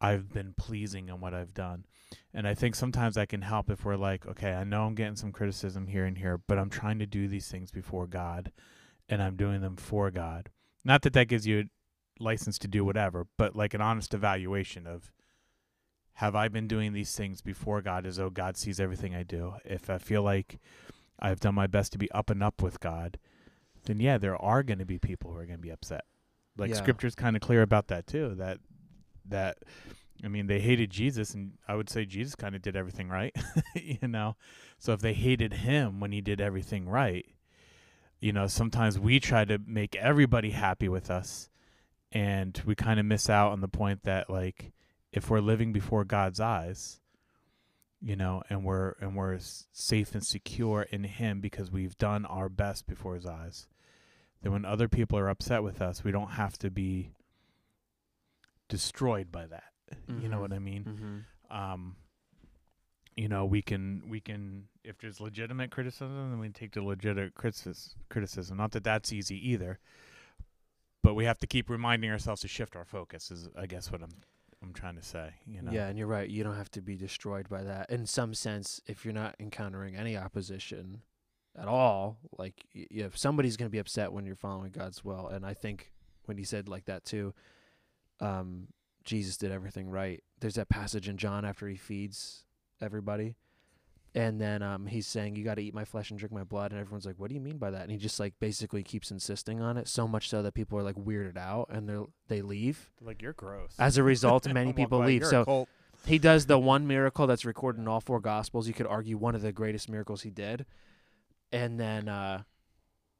I've been pleasing in what I've done? And I think sometimes I can help if we're like, okay, I know I'm getting some criticism here and here, but I'm trying to do these things before God and I'm doing them for God. Not that that gives you license to do whatever, but like an honest evaluation of have I been doing these things before God as though God sees everything I do? If I feel like I've done my best to be up and up with God, then yeah, there are going to be people who are going to be upset. Like Yeah. scripture's kind of clear about that too, that that I mean, they hated Jesus and I would say Jesus kind of did everything right, you know. So if they hated him when he did everything right, you know, sometimes we try to make everybody happy with us and we kind of miss out on the point that like if we're living before God's eyes, you know, and we're and we're safe and secure in him because we've done our best before his eyes, then when other people are upset with us, we don't have to be destroyed by that. You know Mhm. what I mean? Mm-hmm. um you know we can we can if there's legitimate criticism then we take the legitimate criticis- criticism not that that's easy either but we have to keep reminding ourselves to shift our focus is i guess what i'm i'm trying to say you know Yeah, and you're right. You don't have to be destroyed by that. In some sense, if you're not encountering any opposition at all, like y- if somebody's going to be upset when you're following God's will, and I think when he said like that too, um, Jesus did everything right. There's that passage in John after he feeds everybody. And then um, he's saying, "You got to eat my flesh and drink my blood," and everyone's like, "What do you mean by that?" And he just like basically keeps insisting on it, so much so that people are like weirded out and they they leave. like you're gross As a result, many people by, leave. "You're So cult." he does the one miracle that's recorded in all four gospels. You could argue one of the greatest miracles he did, and then uh,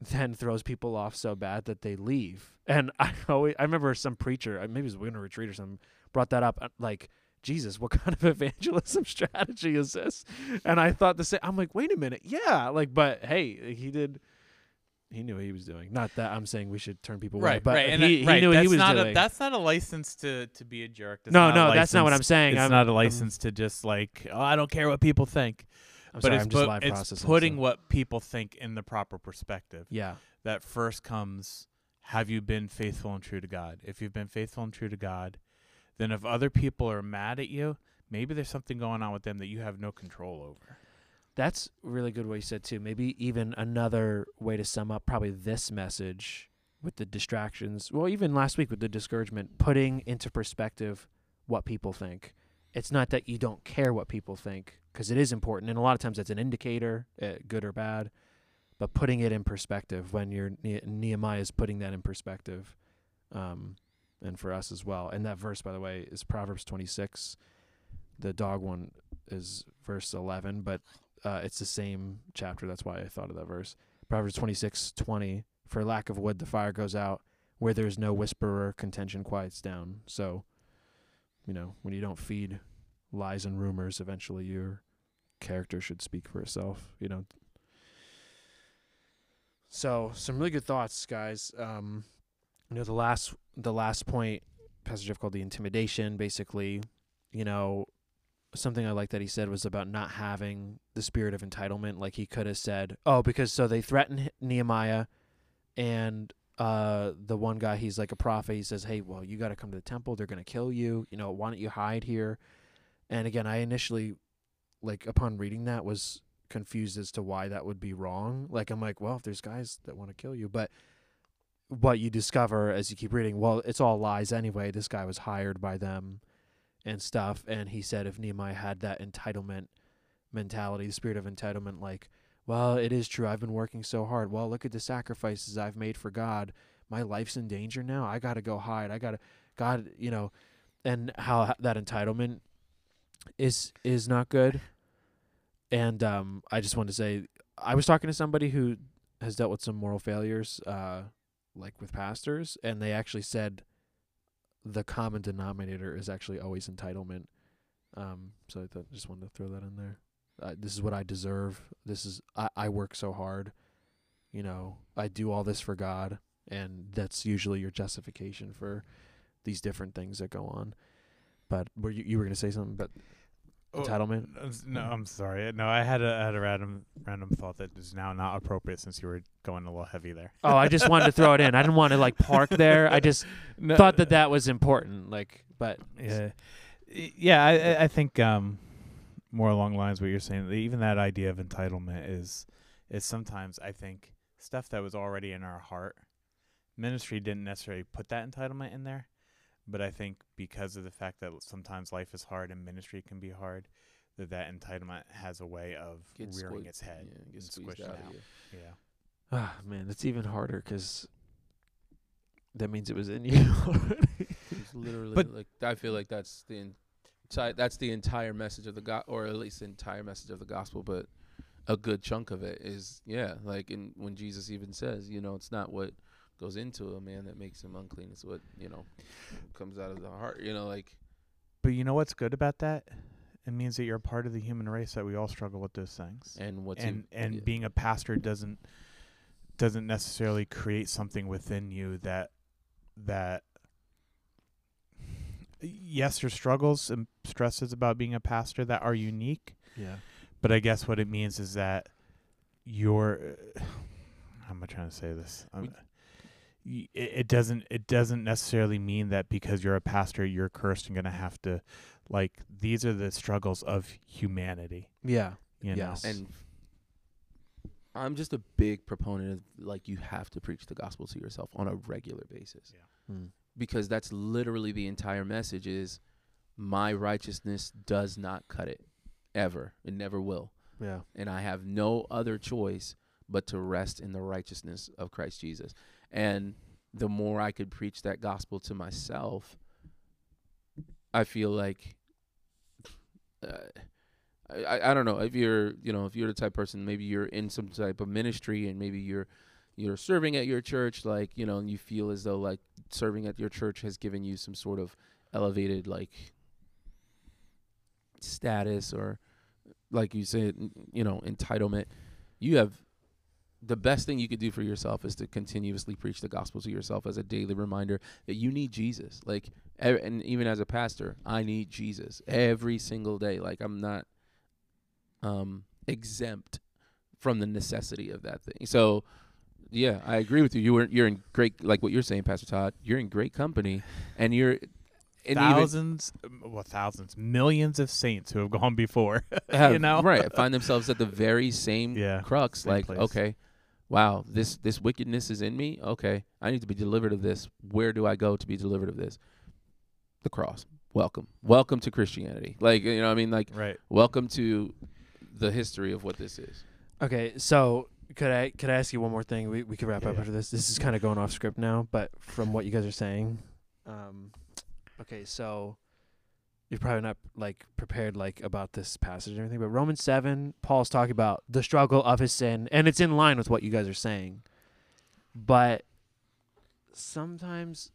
then throws people off so bad that they leave. And I always, I remember some preacher, uh, maybe it was winter retreat or something, brought that up. uh, Like, Jesus, what kind of evangelism strategy is this? And I thought the same. I'm like, wait a minute, yeah, like, but hey, he did. He knew what he was doing. Not that I'm saying we should turn people away, but and he, that- he right, knew what he was not doing. A, that's not a license to to be a jerk. That's no, not a no, that's not what I'm saying. It's I'm- not a I'm- license to just like, oh, I don't care what people think. I'm but sorry, it's, I'm just it's processing. putting so- what people think in the proper perspective. Yeah. That first comes, have you been faithful and true to God? If you've been faithful and true to God, then if other people are mad at you, maybe there's something going on with them that you have no control over. That's really good what you said too. Maybe even another way to sum up probably this message with the distractions. Well, even last week with the discouragement, putting into perspective what people think. It's not that you don't care what people think because it is important, and a lot of times that's an indicator, uh, good or bad. But putting it in perspective when you're Ne- Nehemiah is putting that in perspective, um, and for us as well. And that verse, by the way, is Proverbs 26. The dog one is verse 11, but uh, it's the same chapter. That's why I thought of that verse. Proverbs 26, 20. For lack of wood, the fire goes out. Where there's no whisperer, contention quiets down. So, you know, when you don't feed lies and rumors, eventually your character should speak for itself, you know. So, some really good thoughts, guys. Um, you know, the last the last point Pastor Jeff called the intimidation, basically, you know, something I like that he said was about not having the spirit of entitlement. Like he could have said, "Oh, because so they threaten H- Nehemiah, and uh, the one guy he's like a prophet. He says, "Hey, well, you got to come to the temple. They're gonna kill you. You know, why don't you hide here?" And again, I initially, like, upon reading that, was confused as to why that would be wrong. Like, I'm like, well, if there's guys that want to kill you, but what you discover as you keep reading, well, it's all lies anyway. This guy was hired by them and stuff. And he said if Nehemiah had that entitlement mentality, the spirit of entitlement, like, well, it is true. I've been working so hard. Well, look at the sacrifices I've made for God. My life's in danger now. I got to go hide. I got to, God, you know, and how that entitlement is is not good. And um, I just wanted to say, I was talking to somebody who has dealt with some moral failures, uh, like with pastors, and they actually said the common denominator is actually always entitlement. Um, so I thought, just wanted to throw that in there. Uh, this is what I deserve. This is I, I work so hard. You know, I do all this for God, and that's usually your justification for these different things that go on. But were you you were gonna say something about Oh, entitlement? Uh, No, I'm sorry. No, I had a I had a random random thought that is now not appropriate since you were going a little heavy there. Oh, I just wanted to throw it in. I didn't want to like park there. I just thought that that was important. Like, but Yeah, yeah. I I- I think um more along the lines of what you're saying. that Even that idea of entitlement is is sometimes I think stuff that was already in our heart. Ministry didn't necessarily put that entitlement in there, but I think because of the fact that sometimes life is hard and ministry can be hard, that that entitlement has a way of Get rearing squeezed- its head yeah, and get squeezed squished out out. Yeah. ah, man, it's even harder because that means it was in you. already. It's literally But- like I feel like that's the entire that's the entire message of the God, or at least the entire message of the gospel. But a good chunk of it is yeah, like in when Jesus even says, you know, it's not what goes into a man that makes him unclean; it's what you know comes out of the heart. You know, like But you know what's good about that? It means that you're a part of the human race that we all struggle with those things. and what's and in, and yeah. being a pastor doesn't doesn't necessarily create something within you that that yes there's struggles and stresses about being a pastor that are unique yeah. but i guess what it means is that you're how am i trying to say this Um, y- it, it doesn't it doesn't necessarily mean that because you're a pastor you're cursed and gonna have to like these are the struggles of humanity Yeah. you Yes. know and I'm just a big proponent of like you have to preach the gospel to yourself on a regular basis. Mm. Because that's literally the entire message is my righteousness does not cut it ever. It never will. Yeah. and i have no other choice but to rest in the righteousness of christ jesus. And the more i could preach that gospel to myself i feel like uh, I, I- I don't know. If you're you know if you're the type of person maybe you're in some type of ministry and maybe you're you're serving at your church like you know and you feel as though like serving at your church has given you some sort of elevated like status or like you said you know entitlement you have the best thing you could do for yourself is to continuously preach the gospel to yourself as a daily reminder that you need Jesus like e- and even as a pastor I need Jesus every single day like I'm not um exempt from the necessity of that thing. So, yeah, I agree with you. You were you're in great like what you're saying, Pastor Todd. You're in great company, and you're and thousands, um, well, thousands, millions of saints who have gone before. have, you know, right find themselves at the very same Yeah, crux. same Like, place. okay, wow, this this wickedness is in me. Okay, I need to be delivered of this. Where do I go to be delivered of this? The cross. Welcome, welcome to Christianity. Like you know, what I mean, like right? welcome to the history of what this is. Okay, so could I could I ask you one more thing? We we could wrap Yeah, up yeah. after this. This is kind of going off script now, but from what you guys are saying, um, okay, so you're probably not like prepared like about this passage and everything, but Romans seven, Paul's talking about the struggle of his sin, and it's in line with what you guys are saying, but sometimes,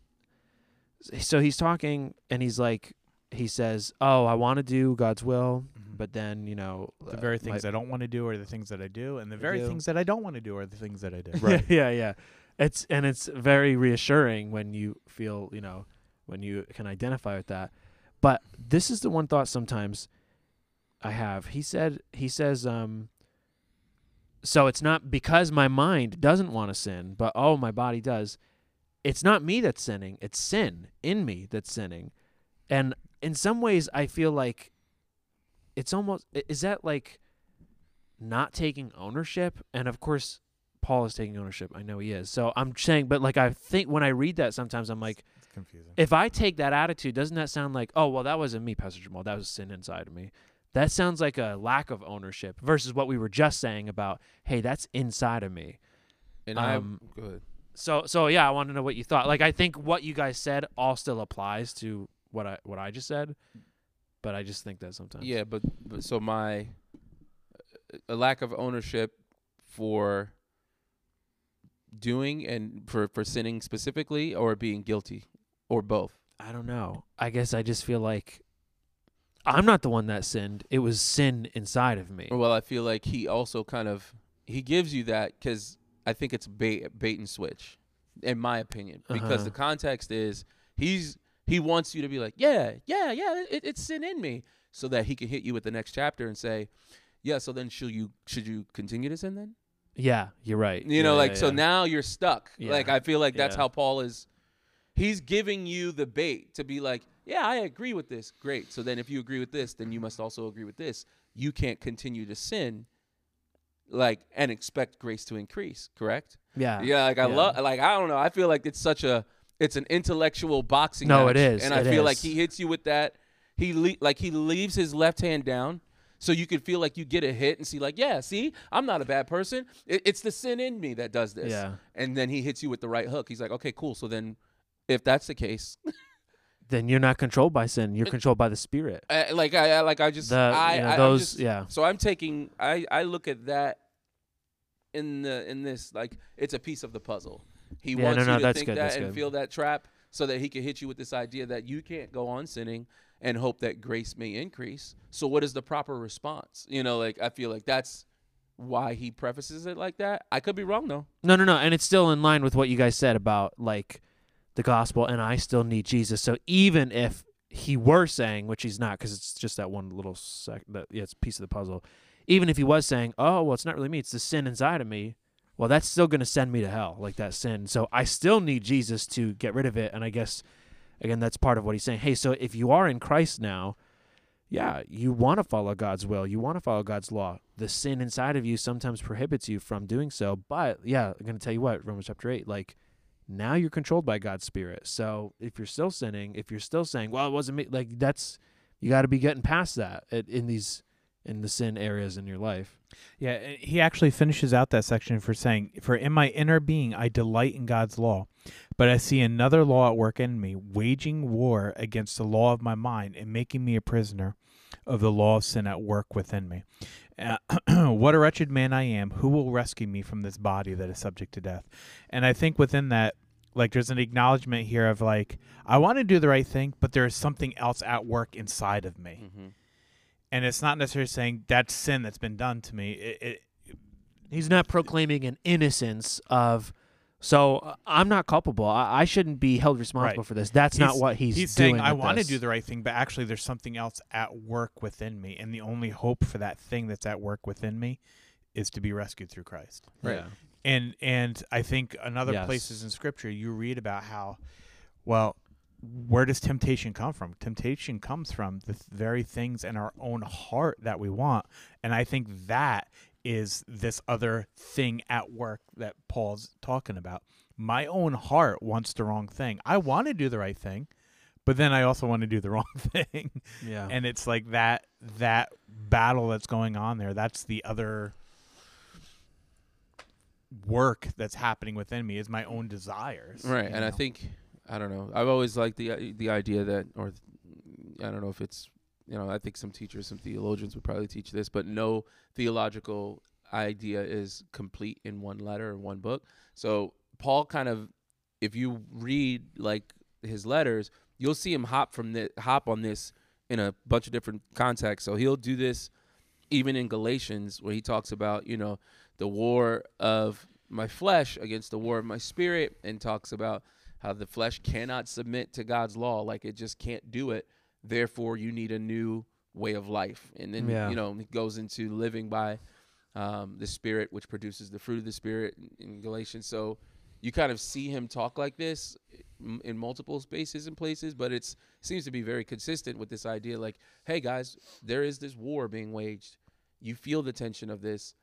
so he's talking and he's like, he says, "Oh, I want to do God's will." But then you know the uh, very my- things I don't want to do are the things that I do, and the I very do. things that I don't want to do are the things that I do. Right. yeah, yeah. It's and it's very reassuring when you feel, you know, when you can identify with that. But this is the one thought sometimes I have. He said he says um so it's not because my mind doesn't want to sin, but oh my body does. It's not me that's sinning, it's sin in me that's sinning. And in some ways I feel like it's almost is that like not taking ownership? And of course Paul is taking ownership. I know he is. So I'm saying, but like I think when I read that, sometimes I'm like, It's confusing. if I take that attitude, doesn't that sound like, oh well, that wasn't me, Pastor Jamal. That was sin inside of me. That sounds like a lack of ownership versus what we were just saying about, hey, that's inside of me. And Um, I'm good. So so yeah, I want to know what you thought. Like I think what you guys said all still applies to what I what I just said, but I just think that sometimes. Yeah, but, but so my a lack of ownership for doing and for for sinning specifically or being guilty or both. I don't know. I guess I just feel like I'm not the one that sinned. It was sin inside of me. Well, I feel like he also kind of he gives you that cuz I think it's bait bait and switch in my opinion because Uh-huh. the context is he's he wants you to be like, "Yeah, yeah, yeah, it, it's sin in me." So that he can hit you with the next chapter and say, "Yeah, so then should you should you continue to sin then?" Yeah, you're right. You Yeah, know, yeah, like so yeah. now you're stuck. Like I feel like that's Yeah. how Paul is. He's giving you the bait to be like, yeah, I agree with this. Great. So then if you agree with this, then you must also agree with this. You can't continue to sin, like and expect grace to increase. Correct? Yeah. Yeah. Like I yeah. love. Like I don't know. I feel like it's such a. It's an intellectual boxing. No, match, it is, And I it feel like he hits you with that. He le- like he leaves his left hand down. So you can feel like you get a hit and see like, yeah, see, I'm not a bad person. It, it's the sin in me that does this. Yeah. And then he hits you with the right hook. He's like, okay, cool. So then, if that's the case, Then you're not controlled by sin. You're controlled by the spirit. I, like I I- like I just The I, know, I I'm those just- yeah. So I'm taking I I look at that in the in this like it's a piece of the puzzle. He Yeah, wants no, no, you to think good, that and good. feel that trap so that he can hit you with this idea that you can't go on sinning and hope that grace may increase. So what is the proper response? You know, like I feel like that's why he prefaces it like that. I could be wrong though. No, no, no. And it's still in line with what you guys said about like the gospel and I still need Jesus. So even if he were saying, which he's not because it's just that one little sec that yeah, it's piece of the puzzle. Even if he was saying, "Oh, well, it's not really me; it's the sin inside of me," well, that's still going to send me to hell, like that sin. So I still need Jesus to get rid of it. And I guess again, that's part of what he's saying. Hey, so if you are in Christ now, yeah, you want to follow God's will, you want to follow God's law. The sin inside of you sometimes prohibits you from doing so. But yeah, I'm going to tell you what, Romans chapter 8, like now you're controlled by God's spirit. So if you're still sinning, if you're still saying, well, it wasn't me, like that's, you got to be getting past that in these, in the sin areas in your life. Yeah, he actually finishes out that section for saying, For in my inner being I delight in God's law, but I see another law at work in me, waging war against the law of my mind and making me a prisoner of the law of sin at work within me. Uh, what a wretched man I am. Who will rescue me from this body that is subject to death? And I think within that, like there's an acknowledgement here of like, I want to do the right thing, but there is something else at work inside of me Mm-hmm. And it's not necessarily saying that's sin that's been done to me. It, it He's not proclaiming an innocence of So uh, I'm not culpable. I, I shouldn't be held responsible Right. for this. That's not what he's, He's doing. saying I with want to do the right thing, but actually there's something else at work within me, and the only hope for that thing that's at work within me is to be rescued through Christ. Right. Yeah. And and I think another Yes. places in Scripture you read about how, well, where does temptation come from? Temptation comes from the very things in our own heart that we want, and I think that is this other thing at work that Paul's talking about. My own heart wants the wrong thing. I want to do the right thing, but then I also want to do the wrong thing. Yeah. and it's like that that battle that's going on there. That's the other work that's happening within me is my own desires. Right, you and I think I don't know. I've always liked the uh, the idea that, or I don't know if it's you know. I think some teachers, some theologians would probably teach this, but no theological idea is complete in one letter or one book. So Paul kind of, if you read like his letters, you'll see him hop from the hop on this in a bunch of different contexts. So he'll do this even in Galatians where he talks about you know the war of my flesh against the war of my spirit and talks about how the flesh cannot submit to God's law like it just can't do it therefore you need a new way of life and then Yeah. you know it goes into living by um, the spirit which produces the fruit of the spirit in, in Galatians so you kind of see him talk like this m- in multiple spaces and places but it seems to be very consistent with this idea like hey guys there is this war being waged you feel the tension of this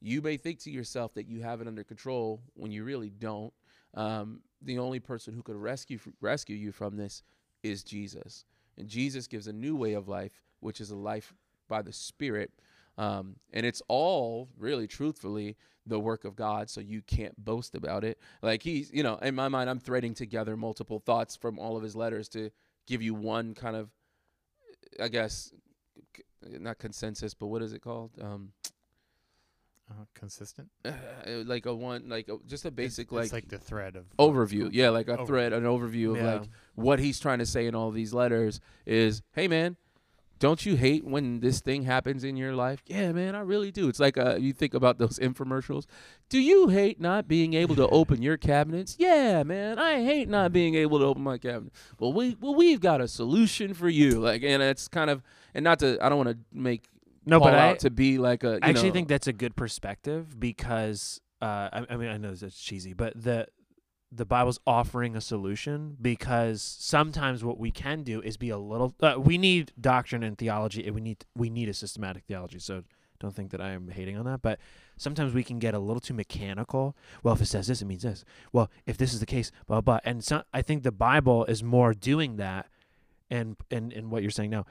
you may think to yourself that you have it under control when you really don't. Um, the only person who could rescue rescue you from this is Jesus, and Jesus gives a new way of life, which is a life by the Spirit. Um, and it's all really, truthfully, the work of God. So you can't boast about it. Like he's, you know, in my mind, I'm threading together multiple thoughts from all of his letters to give you one kind of, I guess, not consensus, but what is it called? Um, uh, consistent. uh, like a one like a, just a basic it's, like, it's like the thread of overview. Yeah like a Over- thread an overview of Yeah. like what he's trying to say in all these letters is hey man don't you hate when this thing happens in your life? Yeah man i really do. It's like uh, you think about those infomercials. Do you hate not being able to open your cabinets? Yeah man i hate not being able to open my cabinet. Well we well we've got a solution for you. Like and it's kind of and not to i don't want to make no, but I to be like a you I actually know, think that's a good perspective because uh, I, I mean I know it's cheesy, but the the Bible's offering a solution because sometimes what we can do is be a little. Uh, we need doctrine and theology, and we need we need a systematic theology. So don't think that I am hating on that, but sometimes we can get a little too mechanical. Well, if it says this, it means this. Well, if this is the case, blah blah. And so I think the Bible is more doing that, and and and what you're saying now.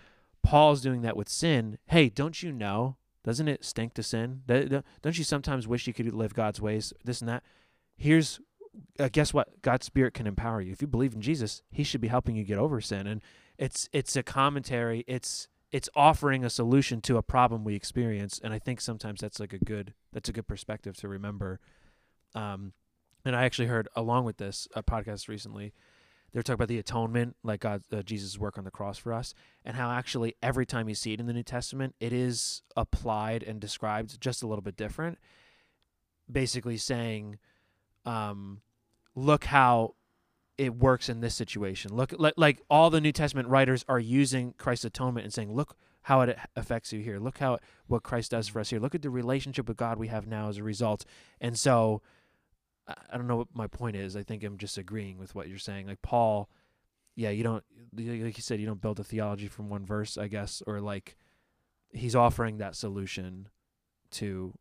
Paul's doing that with sin. Hey, don't you know? Doesn't it stink to sin? Don't you sometimes wish you could live God's ways? This and that. Here's, uh, guess what? God's Spirit can empower you. If you believe in Jesus, He should be helping you get over sin. And it's it's a commentary. It's it's offering a solution to a problem we experience. And I think sometimes that's like a good that's a good perspective to remember. Um, and I actually heard along with this a podcast recently. They were talking about the atonement, like God, uh, Jesus' work on the cross for us, and how actually every time you see it in the New Testament, it is applied and described just a little bit different. Basically saying, um, look how it works in this situation. Look, like, like all the New Testament writers are using Christ's atonement and saying, look how it affects you here. Look how what Christ does for us here. Look at the relationship with God we have now as a result. And so, I I don't know what my point is. I think I'm just agreeing with what you're saying. Like Paul, yeah, you don't like you said, you don't build a theology from one verse, I guess, or like he's offering that solution to.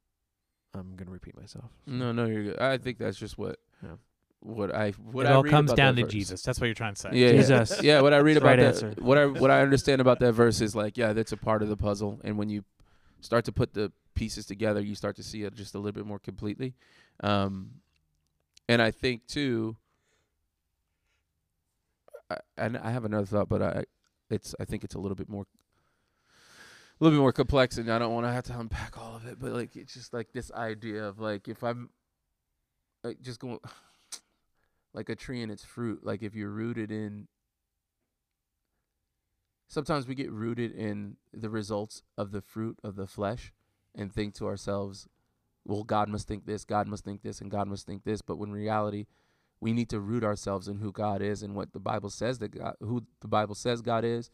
I'm gonna repeat myself. no no you're good i think that's just what Yeah. what i what it I all read comes about down to verse. Jesus. That's what you're trying to say. Yeah, Jesus. Yeah, yeah. What I read about the that, answer. what I what I understand about that verse is like, yeah, that's a part of the puzzle, and when you start to put the pieces together, you start to see it just a little bit more completely. Um, and I think too, I, and I have another thought, but I, it's I think it's a little bit more, a little bit more complex, and I don't want to have to unpack all of it. But like, it's just like this idea of like if I'm, like just going like a tree and its fruit. Like if you're rooted in sometimes we get rooted in the results of the fruit of the flesh and think to ourselves, well, God must think this, God must think this, and God must think this. But when reality, we need to root ourselves in who God is and what the Bible says that God, who the Bible says God is,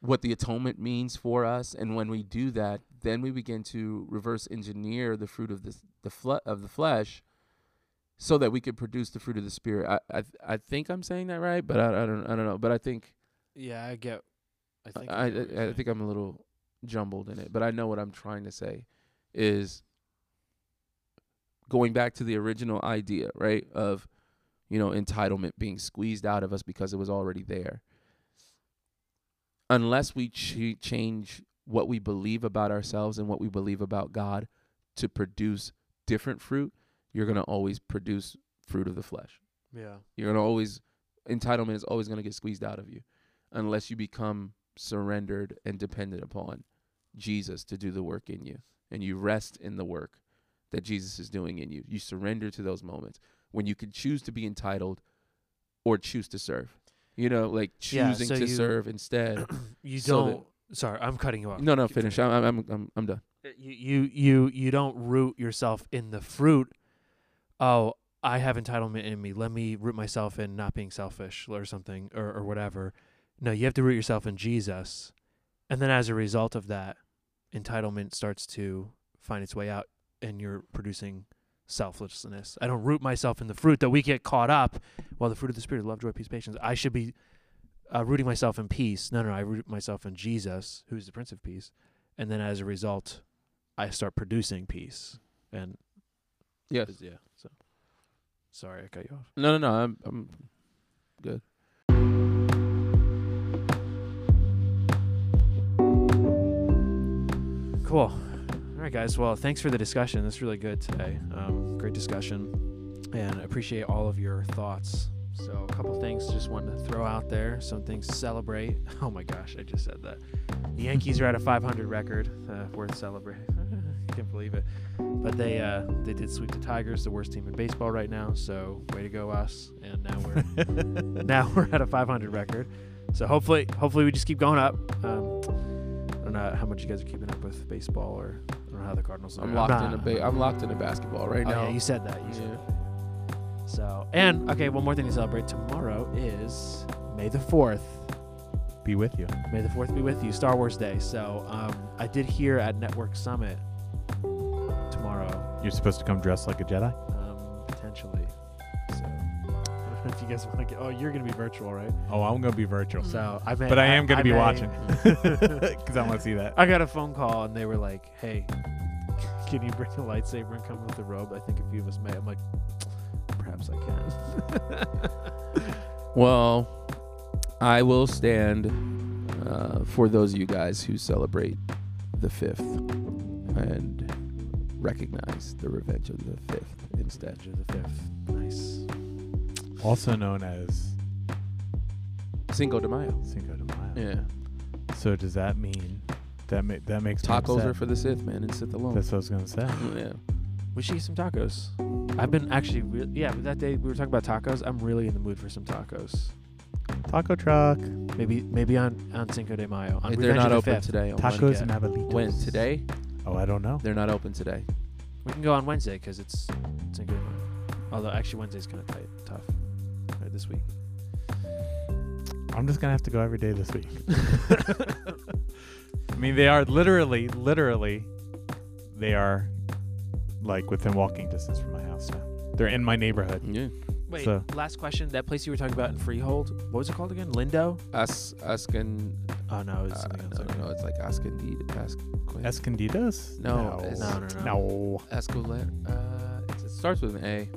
what the atonement means for us, and when we do that, then we begin to reverse engineer the fruit of this the fle- of the flesh, so that we could produce the fruit of the spirit. I I, I think I'm saying that right, but I, I don't I don't know. But I think Yeah, I get. I think. I, I, I think I'm a little jumbled in it, but I know what I'm trying to say is going back to the original idea, right? Of, you know, entitlement being squeezed out of us because it was already there. Unless we ch- change what we believe about ourselves and what we believe about God to produce different fruit, you're going to always produce fruit of the flesh. Yeah. You're gonna always entitlement is always gonna get squeezed out of you, unless you become surrendered and dependent upon Jesus to do the work in you, and you rest in the work that Jesus is doing in you. You surrender to those moments when you can choose to be entitled or choose to serve. You know, like Yeah, choosing so to you- serve instead. You So don't. sorry, I'm cutting you off. no, no, finish. I'm, I'm, I'm, I'm done. You you you you don't root yourself in the fruit. Oh, I have entitlement in me. Let me root myself in not being selfish or something or or whatever. No, you have to root yourself in Jesus, and then as a result of that, entitlement starts to find its way out, and you're producing selflessness. I don't root myself in the fruit that we get caught up. Well, the fruit of the spirit, love, joy, peace, patience. I should be uh, rooting myself in peace. No, no, I root myself in Jesus, who's the Prince of Peace, and then as a result, I start producing peace. And Yes. yeah. So sorry, I cut you off. No, no, no. I'm, I'm good. Cool. Right, guys. Well, thanks for the discussion. This is really good today. Um, great discussion, and I appreciate all of your thoughts. So, a couple things just wanted to throw out there. Some things to celebrate. Oh my gosh, I just said that. The Yankees are at a 500 record, uh, worth celebrating. I can't believe it. But they uh, they did sweep the Tigers, the worst team in baseball right now. So, way to go us! And now we're now we're at a 500 record. So hopefully, hopefully we just keep going up. Um, I don't know how much you guys are keeping up with baseball, or don't know how the Cardinals are. I'm locked in into ba- I'm locked into basketball right Oh, now. yeah, you said that. You said Yeah. that. So, and okay, one more thing to celebrate. Tomorrow is May the Fourth. Be with you. May the Fourth be with you. Star Wars Day. So, um, I did hear at Network Summit tomorrow, You're supposed to come dressed like a Jedi. um, potentially. If you guys want to get. Oh, you're gonna be virtual, right? Oh, I'm gonna be virtual, So I may. but I am gonna be may- watching because I want to see that. I got a phone call and they were like, "Hey, can you bring a lightsaber and come with the robe? I think a few of us may." I'm like, "Perhaps I can." Well, I will stand uh, for those of you guys who celebrate the fifth and recognize the Revenge of the Fifth instead. Revenge of the Fifth. Nice. Also known as Cinco de Mayo. Cinco de Mayo. Yeah, So does that mean that ma- that makes me tacos upset? are for the Sith, man, and Sith alone. That's what I was gonna say. yeah. We should eat some tacos. I've been actually, re- yeah. But that day we were talking about tacos. I'm really in the mood for some tacos. Taco truck, Maybe, maybe on on Cinco de Mayo. On They're Revenge not the open 5th. today. On tacos Wednesday. and abuelitos. When today? Oh, I don't know. They're not open today. We can go on Wednesday because it's Cinco de Mayo. Although actually Wednesday's kind of tight, tough. Right, this week. I'm just gonna have to go every day this week. I mean, they are literally, literally, they are like within walking distance from my house now. They're in my neighborhood. Yeah. Wait, So- last question. That place you were talking about in Freehold, what was it called again? Lindo? Us, Askin. Oh no, it's Uh, something else. no, no, no. It's like Ascendid. Ask. Escondidos? No, no, it's- No, no, no. no. Escolar. Uh, it starts with an A.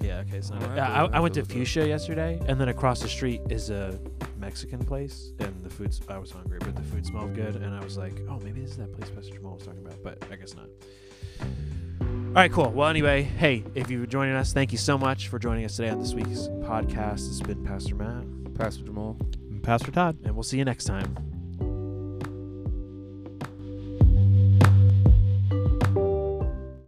Yeah, okay. So Alright, yeah, I, I went to what it is. Fuchsia yesterday, and then across the street is a Mexican place, and the food's. I was hungry, but the food smelled good, and I was like, oh, maybe this is that place Pastor Jamal was talking about, but I guess not. All right, cool. Well, anyway, hey, if you were joining us, thank you so much for joining us today on this week's podcast. It's been Pastor Matt, Pastor Jamal. And Pastor Todd. and we'll see you next time.